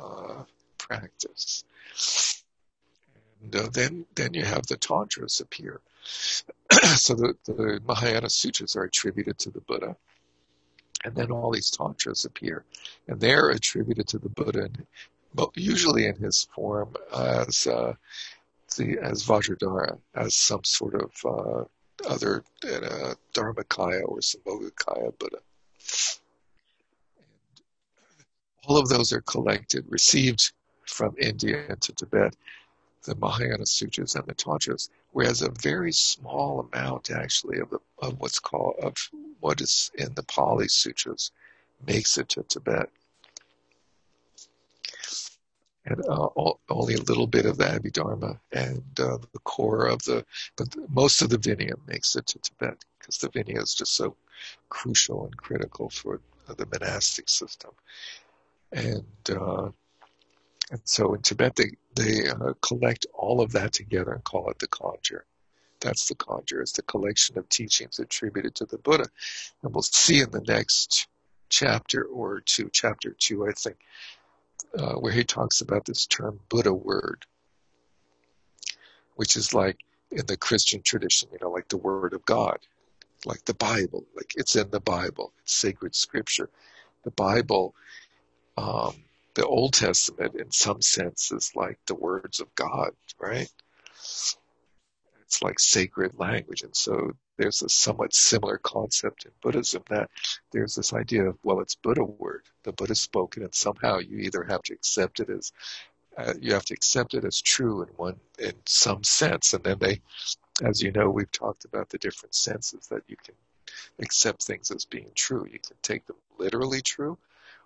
uh, practice. And uh, then then you have the tantras appear. so the, the Mahayana sutras are attributed to the Buddha. And then all these tantras appear, and they're attributed to the Buddha, and usually in his form as uh, the as Vajradhara, as some sort of uh, other uh, Dharmakaya or Sambhogakaya Buddha. And all of those are collected, received from India into Tibet, the Mahayana Sutras and the Tantras, whereas a very small amount actually of, the, of what's called of what is in the Pali Sutras makes it to Tibet. And uh, all, only a little bit of the Abhidharma and uh, the core of the, but most of the Vinaya makes it to Tibet because the Vinaya is just so crucial and critical for the monastic system. And uh, and so in Tibet, they, they uh, collect all of that together and call it the Kangyur. That's the Kangyur. It's the collection of teachings attributed to the Buddha. And we'll see in the next chapter or two, chapter two, I think, uh, where he talks about this term Buddha word, which is like in the Christian tradition, you know, like the word of God, like the Bible, like it's in the Bible, it's sacred scripture. The Bible um, the Old Testament, in some sense, is like the words of God, right? It's like sacred language. And so there's a somewhat similar concept in Buddhism that there's this idea of, well, it's Buddha word. The Buddha spoken, and somehow you either have to accept it as uh, you have to accept it as true in one in some sense, and then they, as you know, we've talked about the different senses that you can accept things as being true. You can take them literally true,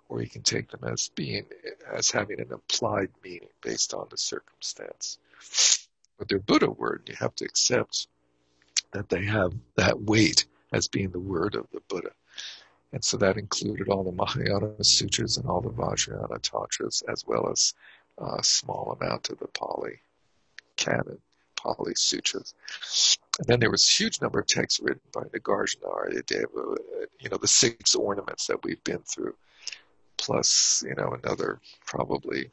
or you can take them as being as having an implied meaning based on the circumstance. But they're Buddha word, you have to accept that they have that weight as being the word of the Buddha. And so that included all the Mahayana sutras and all the Vajrayana tantras, as well as a small amount of the Pali canon, Pali sutras. And then there was a huge number of texts written by Nagarjuna Aryadeva, you know, the six ornaments that we've been through plus, you know, another probably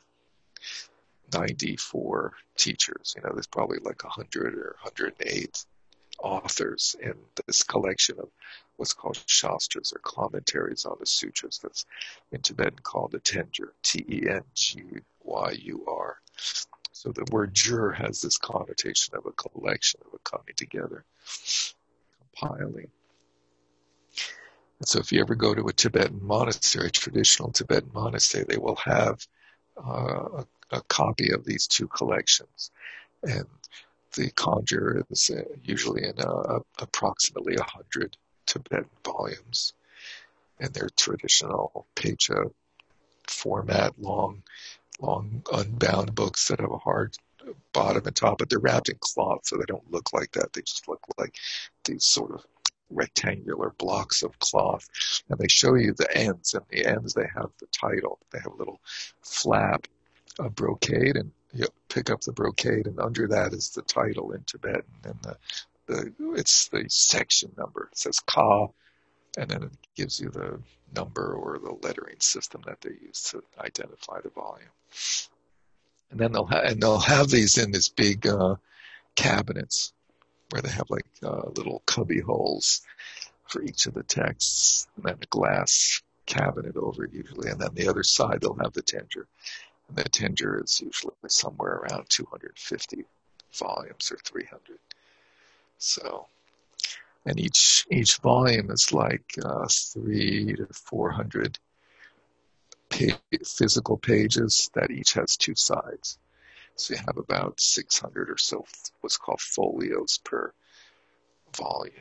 94 teachers. You know, there's probably like 100 or 108 authors in this collection of what's called shastras or commentaries on the sutras that's in Tibetan called the Tengyur, T-E-N-G-Y-U-R. So the word jur has this connotation of a collection, of a coming together, compiling. And so if you ever go to a Tibetan monastery, a traditional Tibetan monastery, they will have uh, a, a, copy of these two collections. And the Kangyur is uh, usually in uh, approximately 100 Tibetan volumes. And they're traditional pecha format, long, long unbound books that have a hard bottom and top, but they're wrapped in cloth, so they don't look like that. They just look like these sort of rectangular blocks of cloth and they show you the ends and the ends they have the title they have a little flap of brocade and you pick up the brocade and under that is the title in Tibetan and the, the it's the section number. It says ka and then it gives you the number or the lettering system that they use to identify the volume. And then they'll ha- and they'll have these in these big uh, cabinets where they have like uh, little cubby holes for each of the texts, and then a glass cabinet over it usually, and then the other side they'll have the Tengyur. And the Tengyur is usually somewhere around 250 volumes or 300. So, and each each volume is like uh, three to 400 physical pages that each has two sides. So you have about 600 or so what's called folios per volume.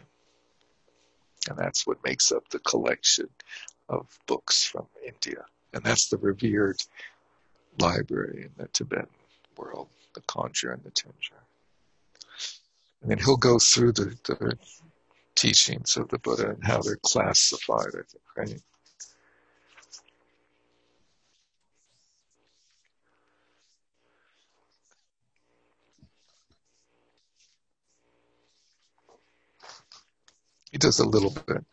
And that's what makes up the collection of books from India. And that's the revered library in the Tibetan world, the Kangyur and the Tengyur. And then he'll go through the, the teachings of the Buddha and how they're classified, I think, right? He does a little bit.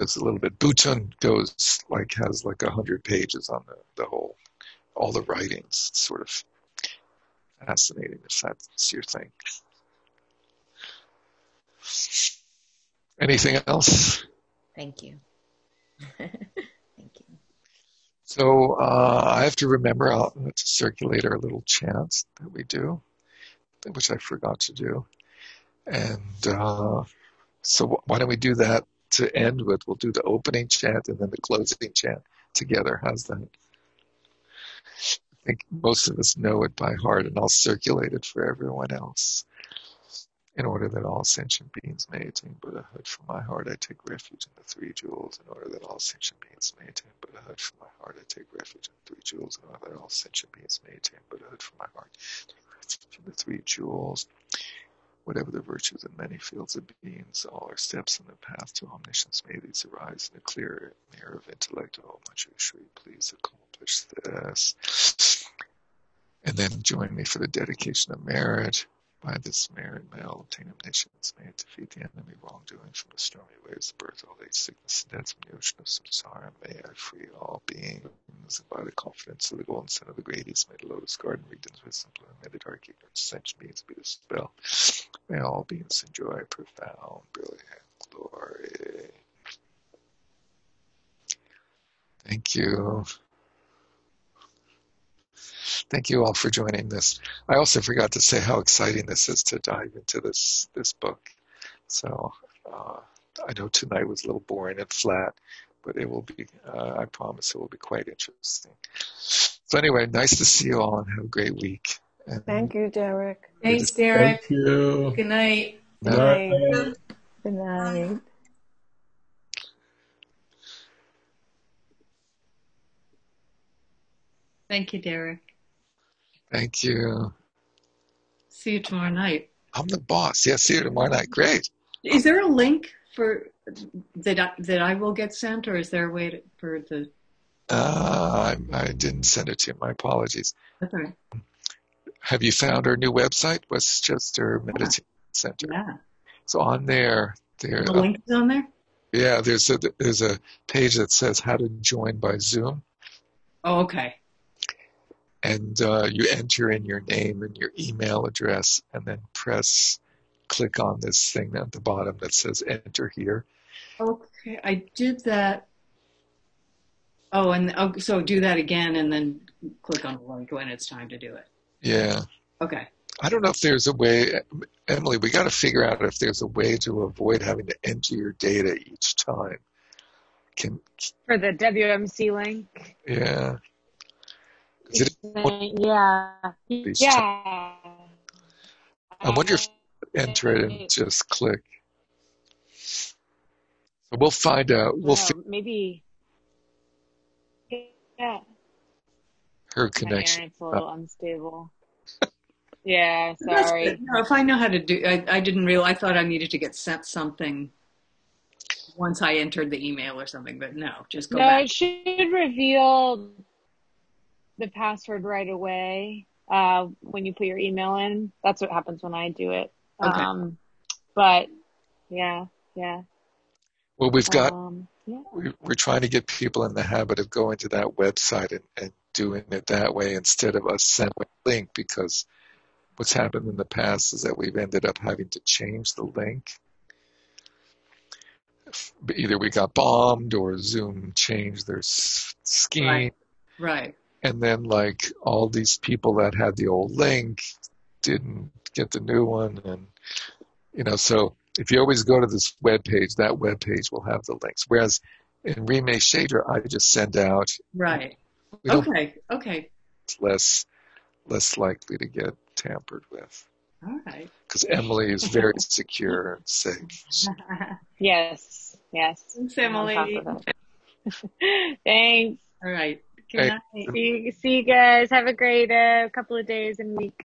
Does a little bit. Buton goes like has like a hundred pages on the, the whole all the writings. It's sort of fascinating if that's your thing. Anything else? Thank you. Thank you. So uh, I have to remember I'll, to circulate our little chants that we do, which I forgot to do. And uh, so why don't we do that to end with? We'll do the opening chant and then the closing chant together. How's that? I think most of us know it by heart, and I'll circulate it for everyone else. In order that all sentient beings may attain Buddhahood, from my heart I take refuge in the three jewels. In order that all sentient beings may attain Buddhahood, from my heart I take refuge in the three jewels. In order that all sentient beings may attain Buddhahood, from my heart I take refuge in the three jewels. Whatever the virtues in many fields of beings, all our steps in the path to omniscience, may these arise in a clear mirror of intellect. Oh, Manjushri, please accomplish this. And then join me for the dedication of merit. By this merit may all obtain omniscience, may defeat the enemy wrongdoing from the stormy waves of birth, old age, sickness, and death, from the ocean of samsara. May I free all beings, and by the confidence of the golden son of the greatest, may the lotus garden regions wisdom bloom, may the dark ignorance sentient beings be dispelled. May all beings enjoy profound, brilliant glory. Thank you. Thank you all for joining this. I also forgot to say how exciting this is to dive into this this book. So uh, I know tonight was a little boring and flat, but it will be. Uh, I promise it will be quite interesting. So anyway, nice to see you all and have a great week. And Thank you, Derek. Thanks, Derek. Thank you. Good night. Good night. Good night. Thank you, Derek. Thank you. See you tomorrow night. I'm the boss. Yeah, see you tomorrow night. Great. Is there a link for that I, that I will get sent, or is there a way to, for the? Uh, I, I didn't send it to you. My apologies. That's all right. Have you found our new website, Westchester Meditation Center? Yeah. So on there, there. The link is on there. Yeah, there's a there's a page that says how to join by Zoom, Oh, okay. And uh, you enter in your name and your email address, and then press click on this thing at the bottom that says enter here. Okay, I did that. Oh, and oh, so do that again, and then click on the link when it's time to do it. Yeah. Okay. I don't know if there's a way, Emily, we got to figure out if there's a way to avoid having to enter your data each time. Can, For the WMC link. yeah. Is it, Yeah. Yeah. I wonder if um, enter it and just click. So we'll find out. We'll Well, fi- maybe. Yeah. her My connection. internet's a little unstable. Yeah, sorry. good. No, if I know how to do, I, I didn't realize. I thought I needed to get sent something once I entered the email or something, but no, just go no, back. it should reveal the password right away uh, when you put your email in. That's what happens when I do it. Okay. Um, but yeah, yeah. Well, we've got, Um, yeah. we- we're trying to get people in the habit of going to that website and, and doing it that way instead of us sending a link because what's happened in the past is that we've ended up having to change the link. Either we got bombed or Zoom changed their scheme. Right. Right. And then like all these people that had the old link didn't get the new one and you know so if you always go to this web page that web page will have the links whereas in Rime Shedra I just send out Right. Okay. Okay. it's less less likely to get tampered with All right. because Emily is very secure and safe Yes, yes. Thanks, I'm on top Emily. Thanks. All right. Good night. See, see you guys. Have a great uh, couple of days and week.